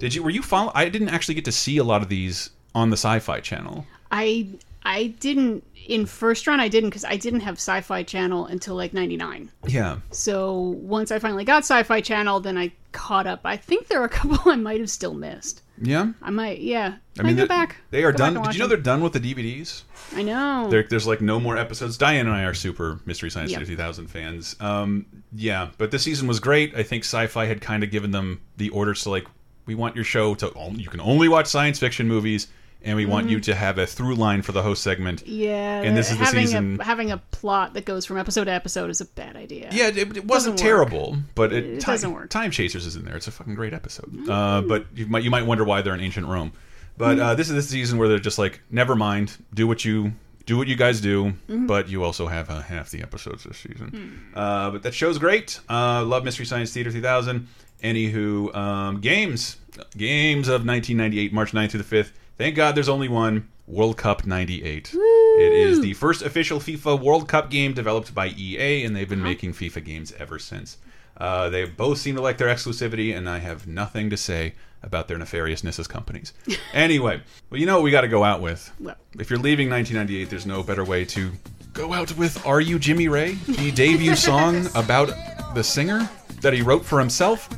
Did you? Were you follow? I didn't actually get to see a lot of these on the Sci-Fi Channel. I I didn't in first run. I didn't because I didn't have Sci-Fi Channel until like '99. Yeah. So once I finally got Sci-Fi Channel, then I caught up. I think there are a couple I might have still missed. Yeah. I might, yeah. I mean, go back. They are Go done. Did you know they're done with the DVDs? I know. There, there's like no more episodes. Diane and I are super Mystery Science Yep. Theater 3000 fans. Um, yeah, but this season was great. I think Sci-Fi had kind of given them the orders to like, we want your show to you can only watch science fiction movies, and we want Mhm. you to have a through line for the host segment. Yeah, and this is the having season. a having a plot that goes from episode to episode is a bad idea. Yeah, it, it wasn't Doesn't work. terrible, but it, It time, doesn't work. Time Chasers is in there. It's a fucking great episode. Uh, but you might you might wonder why they're in ancient Rome. But uh, this is the season where they're just like, never mind, do what you do what you guys do, Mhm. but you also have uh, half the episodes this season. Hmm. Uh, but that show's great. Uh, love Mystery Science Theater 3000. Anywho, um, games games of 1998, March 9th through the 5th. Thank God there's only one. World Cup 98. It is the first official FIFA World Cup game developed by EA, and they've been making FIFA games ever since. Uh, they both seem to like their exclusivity, and I have nothing to say about their nefariousness as companies. anyway, well, you know what we got to go out with. What? If you're leaving 1998, there's no better way to go out with "Are You Jimmy Ray," the debut song about the singer that he wrote for himself.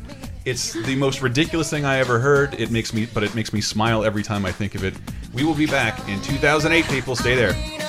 It's the most ridiculous thing I ever heard. It makes me, but it makes me smile every time I think of it. We will be back in 2008. People, stay there.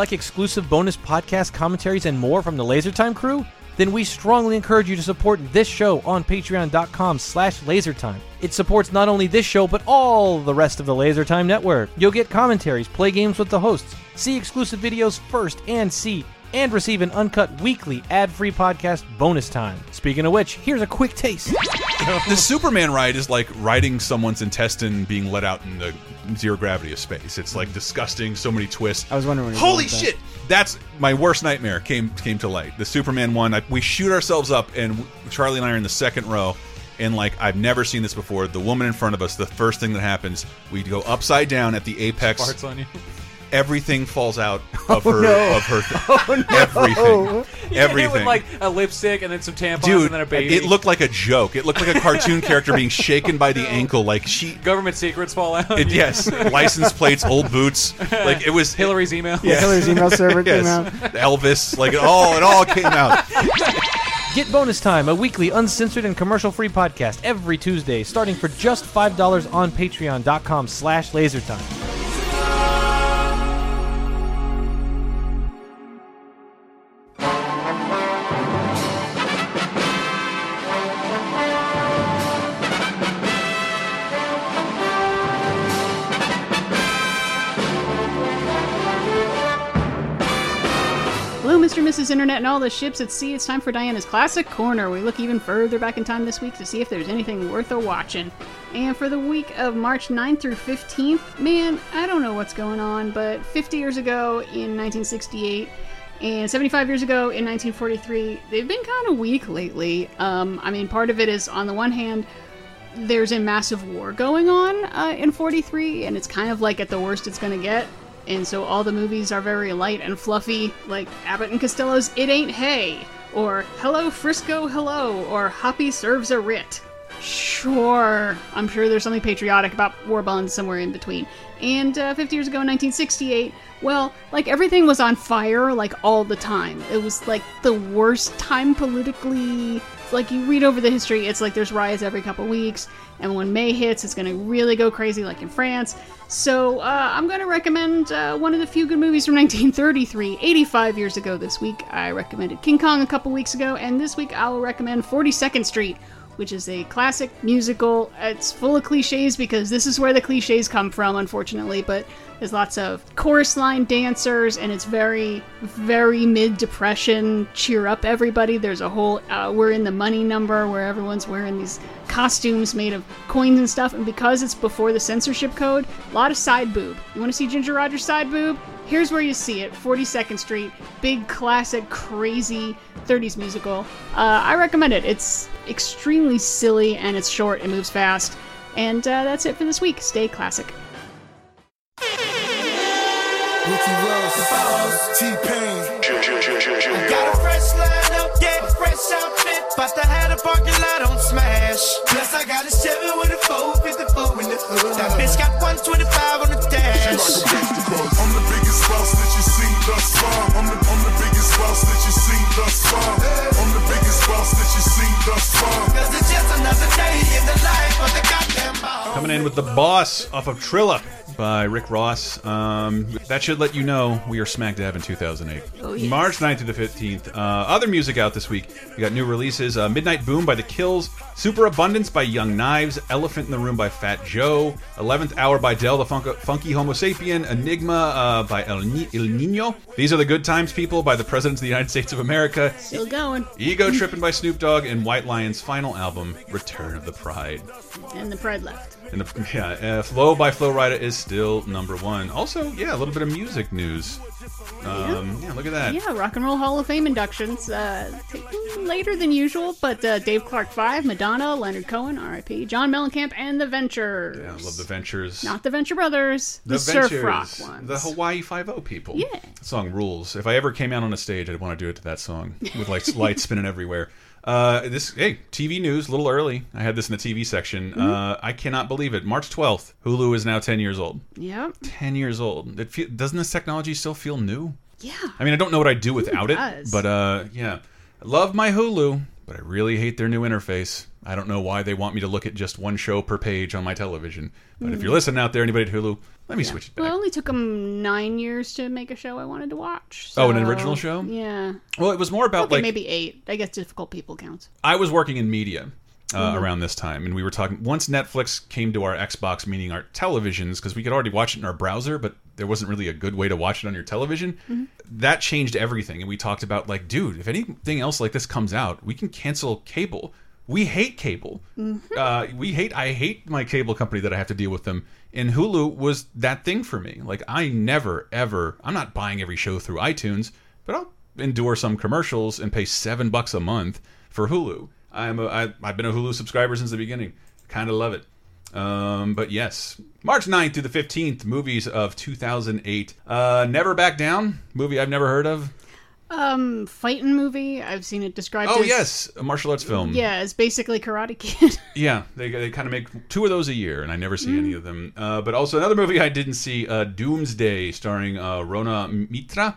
Like exclusive bonus podcast commentaries and more from the LaserTime crew? Then we strongly encourage you to support this show on patreon.com slash lasertime. It supports not only this show, but all the rest of the LaserTime network. You'll get commentaries, play games with the hosts, see exclusive videos first and see, and receive an uncut weekly ad-free podcast bonus time. Speaking of which, here's a quick taste. the Superman ride is like riding someone's intestine being let out in the zero gravity of space. It's like disgusting, so many twists. I was wondering. Where Holy going with that. shit! That's my worst nightmare came came to light. The Superman one. I, we shoot ourselves up, and Charlie and I are in the second row. And like I've never seen this before. The woman in front of us. The first thing that happens, we go upside down at the apex. Farts on you. Everything falls out oh, of her no. of her. Th Oh, no. Everything. You get hit Everything. with like a lipstick and then some tampons Dude, and then a baby. it looked like a joke. It looked like a cartoon character being shaken by the ankle, like she. Government secrets fall out. It, yes, license plates, old boots. Like it was Hillary's email. Yeah, Hillary's email server came out. Elvis, like it all, it all came out. Get Bonus Time, a weekly uncensored and commercial-free podcast every Tuesday, starting for just $5 on patreon.com slash lasertime. Mr. Mrs. Internet and all the ships at sea. It's time for Diana's Classic Corner. We look even further back in time this week to see if there's anything worth a watching. And for the week of March 9th through 15th, man, I don't know what's going on, but 50 years ago in 1968 and 75 years ago in 1943, they've been kind of weak lately. Um, I mean, part of it is on the one hand, there's a massive war going on uh, in 43, and it's kind of like at the worst it's going to get. And so all the movies are very light and fluffy, like Abbott and Costello's It Ain't Hay, or Hello Frisco Hello, or Hoppy Serves a Writ. Sure, I'm sure there's something patriotic about war bonds somewhere in between. And uh, 50 years ago in 1968, well, like everything was on fire, like all the time. It was like the worst time politically. Like you read over the history, it's like there's riots every couple weeks, and when May hits, it's gonna really go crazy, like in France. So uh, I'm gonna recommend uh, one of the few good movies from 1933, 85 years ago this week. I recommended King Kong a couple weeks ago, and this week I will recommend 42nd Street which is a classic musical. It's full of cliches because this is where the cliches come from, unfortunately, but there's lots of chorus line dancers, and it's very, very mid depression, cheer up everybody. There's a whole, uh, we're in the money number where everyone's wearing these costumes made of coins and stuff, and because it's before the censorship code, a lot of side boob. You want to see Ginger Rogers' side boob? Here's where you see it 42nd Street, big classic, crazy 30s musical. Uh, I recommend it. It's extremely silly and it's short and moves fast. And uh, that's it for this week. Stay classic. Ricky Ross, T-Pain. I got a fresh line up, yeah, fresh outfit. But I had a parking lot on smash. Plus, I got a 7 with a 454 in the hood. That bitch got 125 on the dash. I'm the biggest boss that you seen thus far. I'm the, I'm the biggest boss that you seen thus far. I'm the biggest boss that you seen thus far. Cause it's just another day in the life of the goddamn. Coming in with the boss off of Trilla by Rick Ross. Um, that should let you know we are smack dab in 2008. Oh, yes. March 9th to the 15th. Uh, other music out this week. We got new releases uh, Midnight Boom by The Kills, Super Abundance by Young Knives, Elephant in the Room by Fat Joe, 11th Hour by Del the Funk Funky Homo Sapien, Enigma uh, by El, Ni El Nino. These are the Good Times People by the President of the United States of America. Still going. Ego Tripping by Snoop Dogg, and White Lion's final album, Return of the Pride. And the pride left. And the, yeah, uh, Flow by Flo Rida is still number one. Also, yeah, a little bit of music news. Um, yeah. look at that. Yeah, Rock and Roll Hall of Fame inductions. Uh, later than usual, but uh, Dave Clark 5, Madonna, Leonard Cohen, RIP, John Mellencamp, and The Ventures. Yeah, I love the Ventures. Not the Venture Brothers, the, the surf Ventures, rock ones. The Hawaii Five O people. Yeah. That song rules. If I ever came out on a stage, I'd want to do it to that song with like lights spinning everywhere. Uh, this hey TV news a little early. I had this in the TV section. Mm-hmm. Uh, I cannot believe it. March twelfth, Hulu is now ten years old. Yeah, Ten years old. It feel, doesn't this technology still feel new? Yeah. I mean, I don't know what I'd do without it, does? but uh, yeah, I love my Hulu, but I really hate their new interface. I don't know why they want me to look at just one show per page on my television. But if Mm. you're listening out there, anybody at Hulu, let me switch it back. Well, it only took them nine years to make a show I wanted to watch. Oh, an original show? Yeah. Well, it was more about okay, like maybe eight. I guess difficult people counts. I was working in media uh, Mhm. around this time, and we were talking. Once Netflix came to our Xbox, meaning our televisions, because we could already watch it in our browser, but there wasn't really a good way to watch it on your television. Mhm. That changed everything, and we talked about like, dude, if anything else like this comes out, we can cancel cable. We hate cable. Mhm. Uh, we hate. I hate my cable company that I have to deal with them. And Hulu was that thing for me. Like I never ever. I'm not buying every show through iTunes, but I'll endure some commercials and pay seven bucks a month for Hulu. I'm a, I, I've been a Hulu subscriber since the beginning. Kind of love it. Um, but yes, March 9th through the 15th, movies of 2008. Uh, Never Back Down, movie I've never heard of. Um, fighting movie. I've seen it described. Oh as, yes, a martial arts film. Yeah, it's basically Karate Kid. Yeah, they, they kind of make two of those a year, and I never see any of them. Uh, but also another movie I didn't see, uh, Doomsday, starring uh, Rhona Mitra,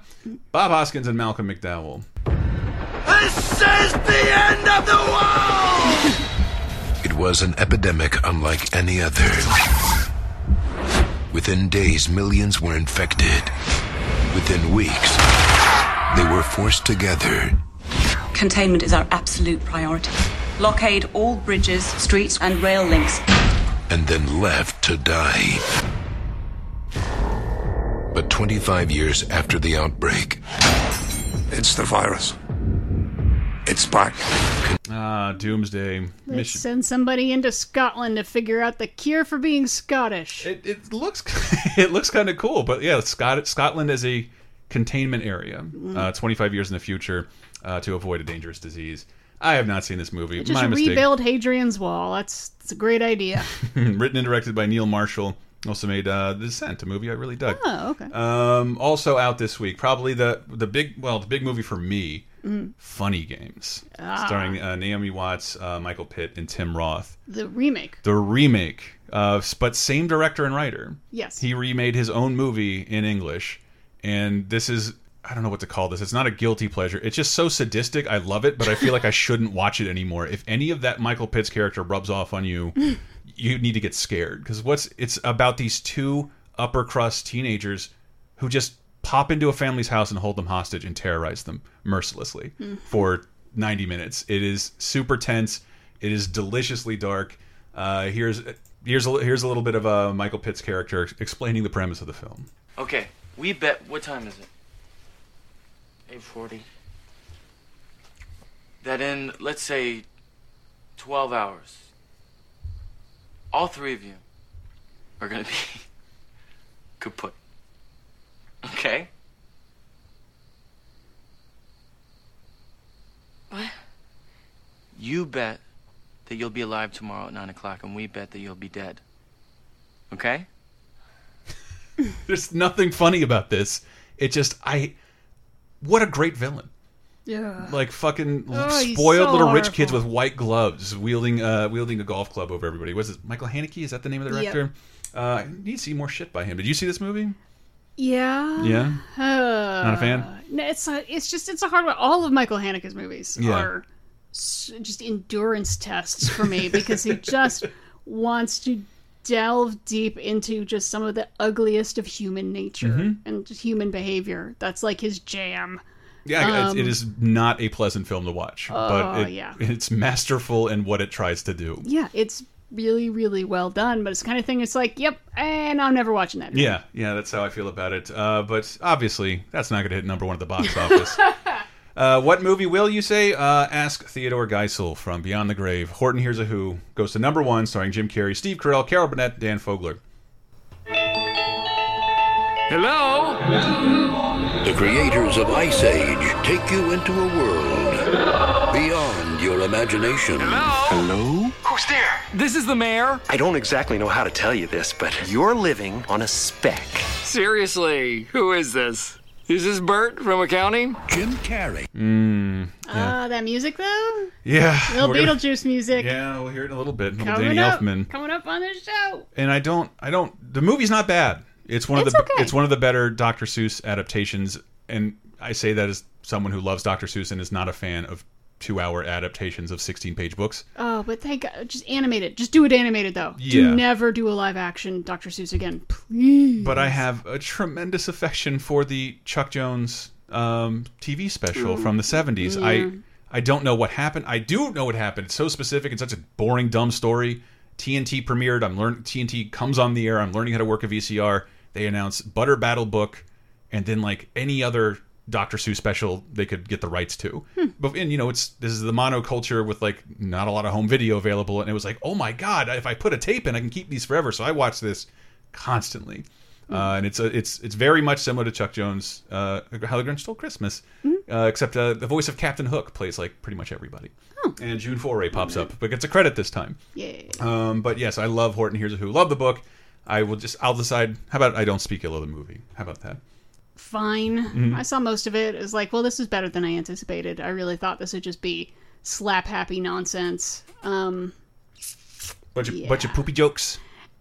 Bob Hoskins, and Malcolm McDowell. This is the end of the world! It was an epidemic unlike any other. Within days, millions were infected. Within weeks, they were forced together. Containment is our absolute priority. Blockade all bridges, streets, and rail links. and then left to die. But 25 years after the outbreak, It's the virus. It's back. Ah, Doomsday. Let's Mission. send somebody into Scotland to figure out the cure for being Scottish. It, it looks it looks kind of cool, but yeah, Scot Scotland as a containment area, Mm. uh, 25 years in the future uh, to avoid a dangerous disease. I have not seen this movie. Just My mistake. rebuild Hadrian's Wall. That's that's a great idea. Written and directed by Neil Marshall. Also made uh, The Descent, a movie I really dug. Oh, okay. Um, also out this week, probably the the big well, the big movie for me, Mm. Funny Games, Ah. starring uh, Naomi Watts, uh, Michael Pitt, and Tim Roth. The remake. The remake, uh, but same director and writer. Yes. He remade his own movie in English, and this is I don't know what to call this. It's not a guilty pleasure. It's just so sadistic. I love it, but I feel like I shouldn't watch it anymore. If any of that Michael Pitt's character rubs off on you, you need to get scared because what's it's about these two upper crust teenagers who just pop into a family's house and hold them hostage and terrorize them mercilessly Mhm. for 90 minutes. It is super tense. It is deliciously dark. Uh, here's here's a, here's a little bit of a Michael Pitt's character explaining the premise of the film. Okay, we bet. What time is it? Eight forty. That in, let's say, twelve hours, all three of you are gonna be kaput. Okay. What? You bet that you'll be alive tomorrow at nine o'clock, and we bet that you'll be dead. Okay. There's nothing funny about this. It just I what a great villain. Yeah. Like fucking Oh, spoiled so little rich kids with white gloves wielding uh wielding a golf club over everybody. What's it? Michael Haneke? Is that the name of the Yep. director? Uh I need to see more shit by him. Did you see this movie? Yeah. Yeah? Uh, Not a fan? No, it's a, it's just it's a hard one. All of Michael Haneke's movies Yeah. are just endurance tests for me because he just wants to delve deep into just some of the ugliest of human nature Mhm. and human behavior. That's like his jam. Yeah, Um, it is not a pleasant film to watch, but Oh, it, yeah. it's masterful in what it tries to do. Yeah, it's really really well done, but it's the kind of thing. It's like, yep, and I'm never watching that. again. Yeah, yeah, that's how I feel about it. Uh, but obviously, that's not going to hit number one at the box office. uh, what movie will you say? Uh, ask Theodore Geisel from Beyond the Grave. Horton Hears a Who goes to number one, starring Jim Carrey, Steve Carell, Carol Burnett, Dan Fogler. Hello? The creators of Ice Age take you into a world beyond your imagination. Hello? Who's there? This is the mayor. I don't exactly know how to tell you this, but you're living on a speck. Seriously, who is this? Is this Bert from accounting? Jim Carrey. Mm, Ah, that music though. yeah. Little we're gonna- Beetlejuice music. Yeah, we'll hear it in a little bit. Little Coming Danny up, Elfman. coming up on this show. and I don't, I don't. The movie's not bad. It's one of It's the, okay. it's one of the better Dr. Seuss adaptations, and I say that as someone who loves Dr. Seuss and is not a fan of two-hour adaptations of sixteen-page books. Oh, but thank God, just animated. Just do it animated though. Yeah. Do never do a live action Dr. Seuss again, please. But I have a tremendous affection for the Chuck Jones um, TV special Mm. from the '70s. Yeah. I I don't know what happened. I do know what happened. It's so specific and such a boring, dumb story. TNT premiered. I'm learning. TNT comes on the air. I'm learning how to work a VCR. They announce Butter Battle Book, and then like any other Doctor Seuss special they could get the rights to. Hmm. But and you know, it's this is the monoculture with like not a lot of home video available, and it was like, oh my god, if I put a tape in, I can keep these forever. So I watch this constantly. Hmm. Uh, and it's a, it's it's very much similar to Chuck Jones' uh, How the Grinch Stole Christmas, Hmm. uh, except uh, the voice of Captain Hook plays like pretty much everybody. Oh. And June Foray pops up, but gets a credit this time. Yeah. Um, but yes, I love Horton Hears a Who. Love the book. I will just I'll decide. How about I don't speak ill of the movie? How about that? Fine. Mhm. I saw most of it. It was like, well, this is better than I anticipated. I really thought this would just be slap happy nonsense. Um, Bunch of bunch of poopy jokes.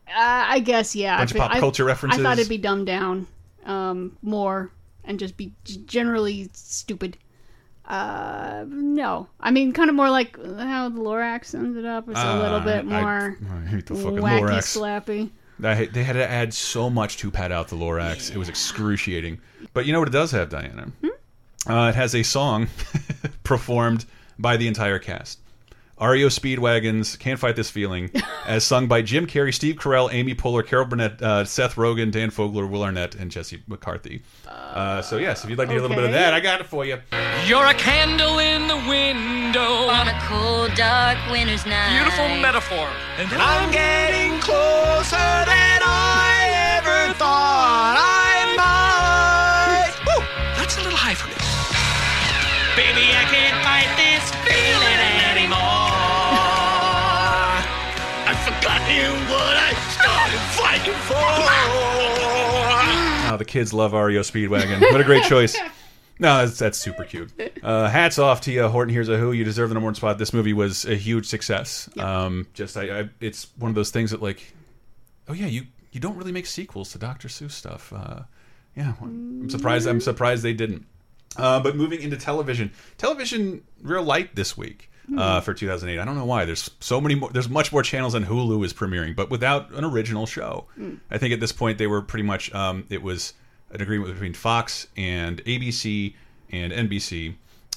uh, I guess yeah. Bunch of I, pop I- culture I references. thought it'd be dumbed down um, more and just be generally stupid. Uh, no, I mean, kind of more like how the Lorax ended up. It's a little Uh, bit more I hate the fucking wacky, Lorax. slappy. I they had to add so much to pad out the Lorax. It was excruciating. But you know what it does have, Diana? Uh, it has a song performed by the entire cast. REO Speedwagons, Can't Fight This Feeling, as sung by Jim Carrey, Steve Carell, Amy Poehler, Carol Burnett, uh, Seth Rogen, Dan Fogler, Will Arnett, and Jesse McCartney. Uh, so, yes, if you'd like to hear a little bit of okay. that, I got it for you. You're a candle in the window On a cold, dark winter's night. Beautiful metaphor. And I'm getting closer than I ever thought I might. Woo! That's a little high for me. Baby, I can't fight this I've what I started fighting for. Oh, the kids love REO Speedwagon. What a great choice. No, that's, that's super cute. Uh, hats off to you, Horton. Here's a Who. You deserve the number one spot. This movie was a huge success. Um, just, I, I, it's one of those things that, like, oh yeah, you you don't really make sequels to Dr. Seuss stuff. Uh, yeah, I'm surprised. I'm surprised they didn't. Uh, but moving into television, television real light this week uh, for 2008. I don't know why. There's so many more. There's much more channels than Hulu is premiering, but without an original show. Mm. I think at this point they were pretty much. Um, it was an agreement between Fox and ABC and NBC,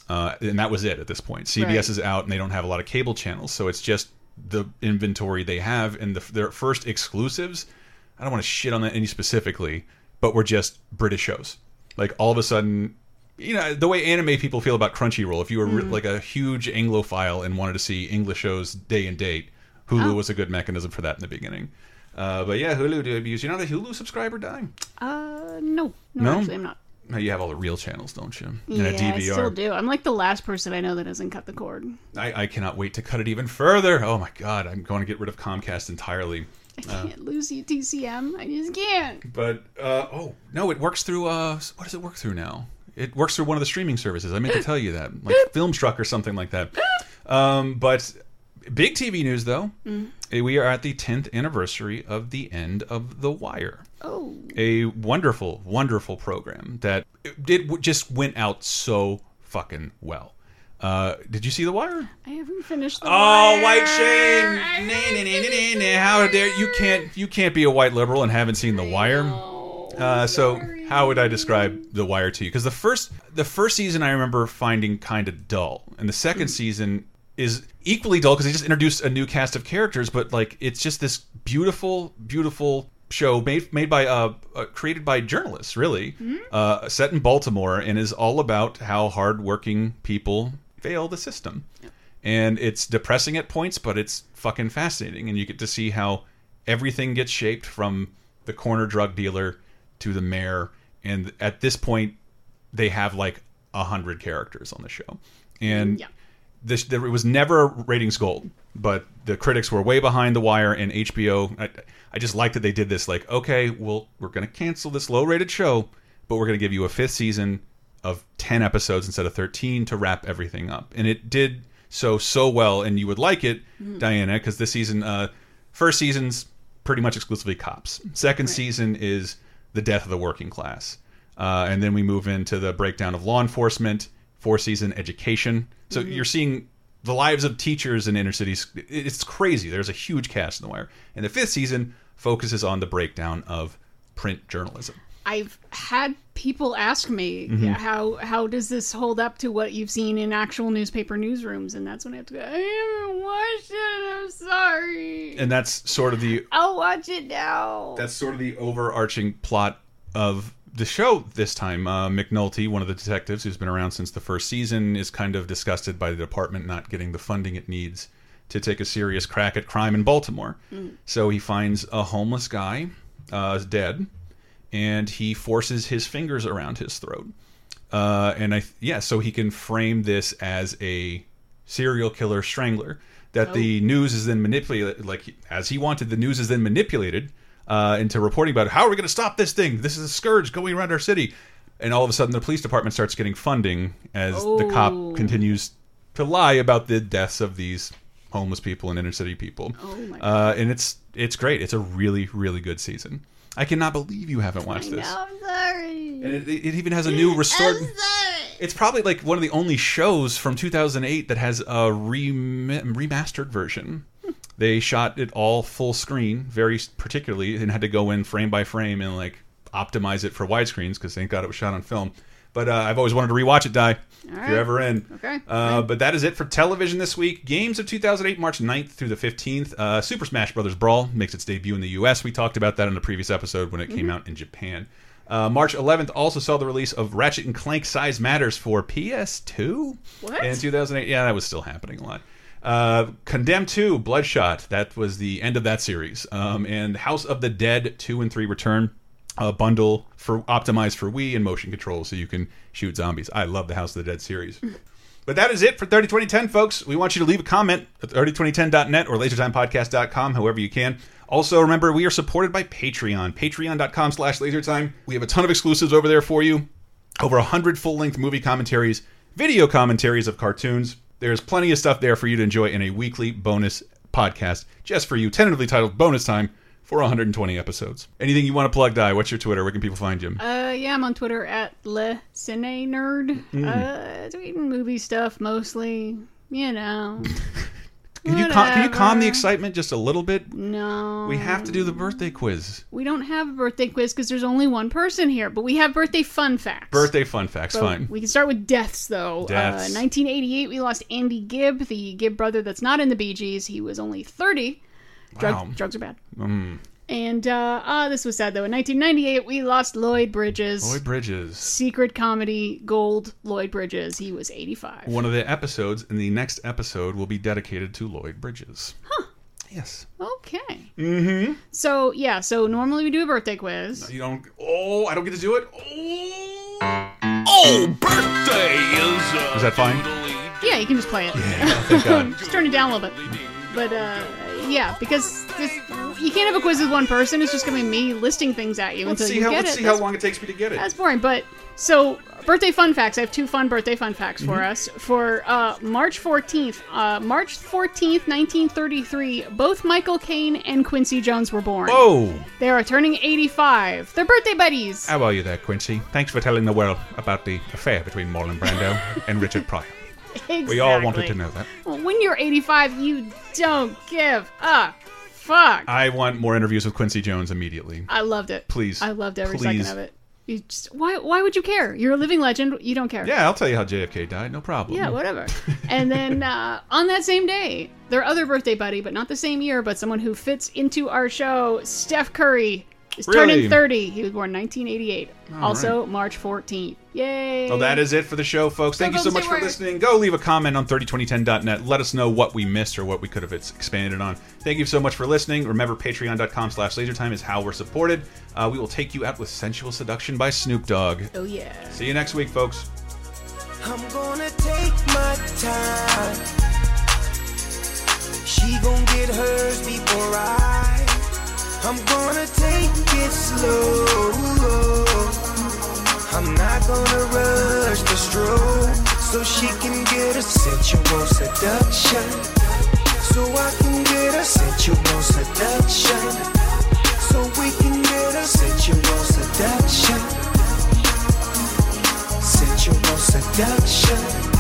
uh, and that was it at this point. CBS Right. is out, and they don't have a lot of cable channels, so it's just the inventory they have and the, their first exclusives. I don't want to shit on that any specifically, but we're just British shows. Like all of a sudden, you know, the way anime people feel about Crunchyroll. If you were Mm. like a huge Anglophile and wanted to see English shows day and date, Hulu Oh. was a good mechanism for that in the beginning. Uh, but yeah, Hulu debuts. You're not a Hulu subscriber, dying? Uh, no, no, No? actually, I'm not. No, you have all the real channels, don't you? And yeah, a DVR. I still do. I'm like the last person I know that doesn't cut the cord. I, I cannot wait to cut it even further. Oh my god, I'm going to get rid of Comcast entirely. I Uh, can't lose you, TCM. I just can't. but uh, oh no, it works through. Uh, what does it work through now? It works through one of the streaming services. I meant to tell you that, like Filmstruck or something like that. Um, but big TV news though, Mm. we are at the 10th anniversary of the end of The Wire. Oh. a wonderful, wonderful program that it did just went out so fucking well. Uh, did you see The Wire? I haven't finished the Oh, wire. white shame! Nah, nah, nah, nah, nah, nah. How dare you can't you can't be a white liberal and haven't seen The Wire? Uh, so how would I describe The Wire to you? Because the first the first season I remember finding kind of dull, and the second season is equally dull because they just introduced a new cast of characters, but like it's just this beautiful, beautiful show made made by uh, uh created by journalists, really, uh, set in Baltimore, and is all about how hardworking people fail the system and it's depressing at points, but it's fucking fascinating. And you get to see how everything gets shaped from the corner drug dealer to the mayor. And at this point, they have like a hundred characters on the show, and this there it was never ratings gold. But the critics were way behind The Wire and HBO. I, I just like that they did this. Like, okay, well, we're going to cancel this low-rated show, but we're going to give you a fifth season of 10 episodes instead of 13 to wrap everything up. And it did so so well and you would like it, Mhm. Diana, because this season uh first season's pretty much exclusively cops. Second season is the death of the working class. Uh, and then we move into the breakdown of law enforcement, four season education. So Mhm. you're seeing the lives of teachers in inner cities. It's crazy. There's a huge cast in the wire. And the fifth season focuses on the breakdown of print journalism. I've had people ask me Mhm. how how does this hold up to what you've seen in actual newspaper newsrooms, and that's when I have to go. I haven't watched it. I'm sorry. And that's sort of the I'll watch it now. that's sort of the overarching plot of the show this time, uh, McNulty, one of the detectives who's been around since the first season, is kind of disgusted by the department not getting the funding it needs to take a serious crack at crime in Baltimore. Mm. So he finds a homeless guy, uh, dead, and he forces his fingers around his throat. Uh, and I, yeah, so he can frame this as a serial killer strangler. That the news is then manipulated, like as he wanted. The news is then manipulated uh, into reporting about how are we going to stop this thing? This is a scourge going around our city. And all of a sudden, the police department starts getting funding as the Oh. cop continues to lie about the deaths of these homeless people and inner city people. Oh my uh, and it's it's great. It's a really really good season. I cannot believe you haven't watched this. I'm sorry. And it, it even has a new restored. It's probably like one of the only shows from 2008 that has a rem remastered version. They shot it all full screen, very particularly, and had to go in frame by frame and like optimize it for widescreens because thank God it was shot on film. But uh, I've always wanted to rewatch it, Die. if right. you're ever in. Okay. Uh, but that is it for television this week. Games of 2008, March 9th through the 15th. Uh, Super Smash Bros. Brawl makes its debut in the U.S. We talked about that in a previous episode when it came Mhm. out in Japan. Uh, March 11th also saw the release of Ratchet and Clank Size Matters for PS2. What? In 2008. Yeah, that was still happening a lot. Uh, Condemned 2, Bloodshot. That was the end of that series. Um, and House of the Dead 2 and 3 return. A bundle for optimized for Wii and motion control so you can shoot zombies. I love the House of the Dead series. But that is it for 30 2010, folks. We want you to leave a comment at 302010.net or lasertimepodcast.com, however you can. Also, remember, we are supported by Patreon. Patreon.com slash lasertime. We have a ton of exclusives over there for you. Over 100 full length movie commentaries, video commentaries of cartoons. There's plenty of stuff there for you to enjoy in a weekly bonus podcast just for you, tentatively titled Bonus Time for 120 episodes. Anything you want to plug, Die? What's your Twitter? Where can people find you? Uh, yeah, I'm on Twitter at Le Cine Nerd. Mm. Uh, tweeting movie stuff mostly. You know. Can you, calm, can you calm the excitement just a little bit? No. We have to do the birthday quiz. We don't have a birthday quiz because there's only one person here, but we have birthday fun facts. Birthday fun facts, So fine. We can start with deaths, though. Deaths. Uh, 1988, we lost Andy Gibb, the Gibb brother that's not in the Bee Gees. He was only 30. Drug, Wow. Drugs are bad. Mm. And uh, ah, this was sad though. In 1998, we lost Lloyd Bridges. Lloyd Bridges. Secret comedy gold Lloyd Bridges. He was 85. One of the episodes in the next episode will be dedicated to Lloyd Bridges. Huh. Yes. Okay. Mm-hmm. So yeah, so normally we do a birthday quiz. You don't. Oh, I don't get to do it. Oh, birthday is. Uh, Is that fine? Yeah, you can just play it. thank God. just turn it down a little bit. But uh, yeah, because this, you can't have a quiz with one person. It's just gonna be me listing things at you Let's until see you how. get Let's it. see That's- how long it takes me to get it. That's boring. But so birthday fun facts. I have two fun birthday fun facts for Mhm. us. For uh, March 14th, uh, March 14th, 1933, both Michael Caine and Quincy Jones were born. Oh! They are turning 85. They're birthday buddies. How are you there, Quincy? Thanks for telling the world about the affair between Marlon Brando and Richard Pryor. We all wanted to know that. When you're 85, you don't give a fuck. I want more interviews with Quincy Jones immediately. I loved it. Please. I loved every Please. second of it. You just why why would you care? You're a living legend. You don't care. Yeah, I'll tell you how JFK died. No problem. Yeah, whatever. and then uh, on that same day, their other birthday buddy, but not the same year, but someone who fits into our show, Steph Curry, is Really? turning 30. He was born 1988. All also March 14th. Yay! Well, that is it for the show, folks. Thank Go you so much for Warriors. listening. Go leave a comment on 302010.net. Let us know what we missed or what we could have expanded on. Thank you so much for listening. Remember, patreon.com slash lasertime is how we're supported. Uh, we will take you out with Sensual Seduction by Snoop Dogg. Oh, yeah. See you next week, folks. I'm gonna take my time. She gon' get hers before I. I'm gonna take it slow. I'm not gonna rush the stroke so she can get a sensual seduction. So I can get a sensual seduction. So we can get a sensual seduction. Sensual seduction.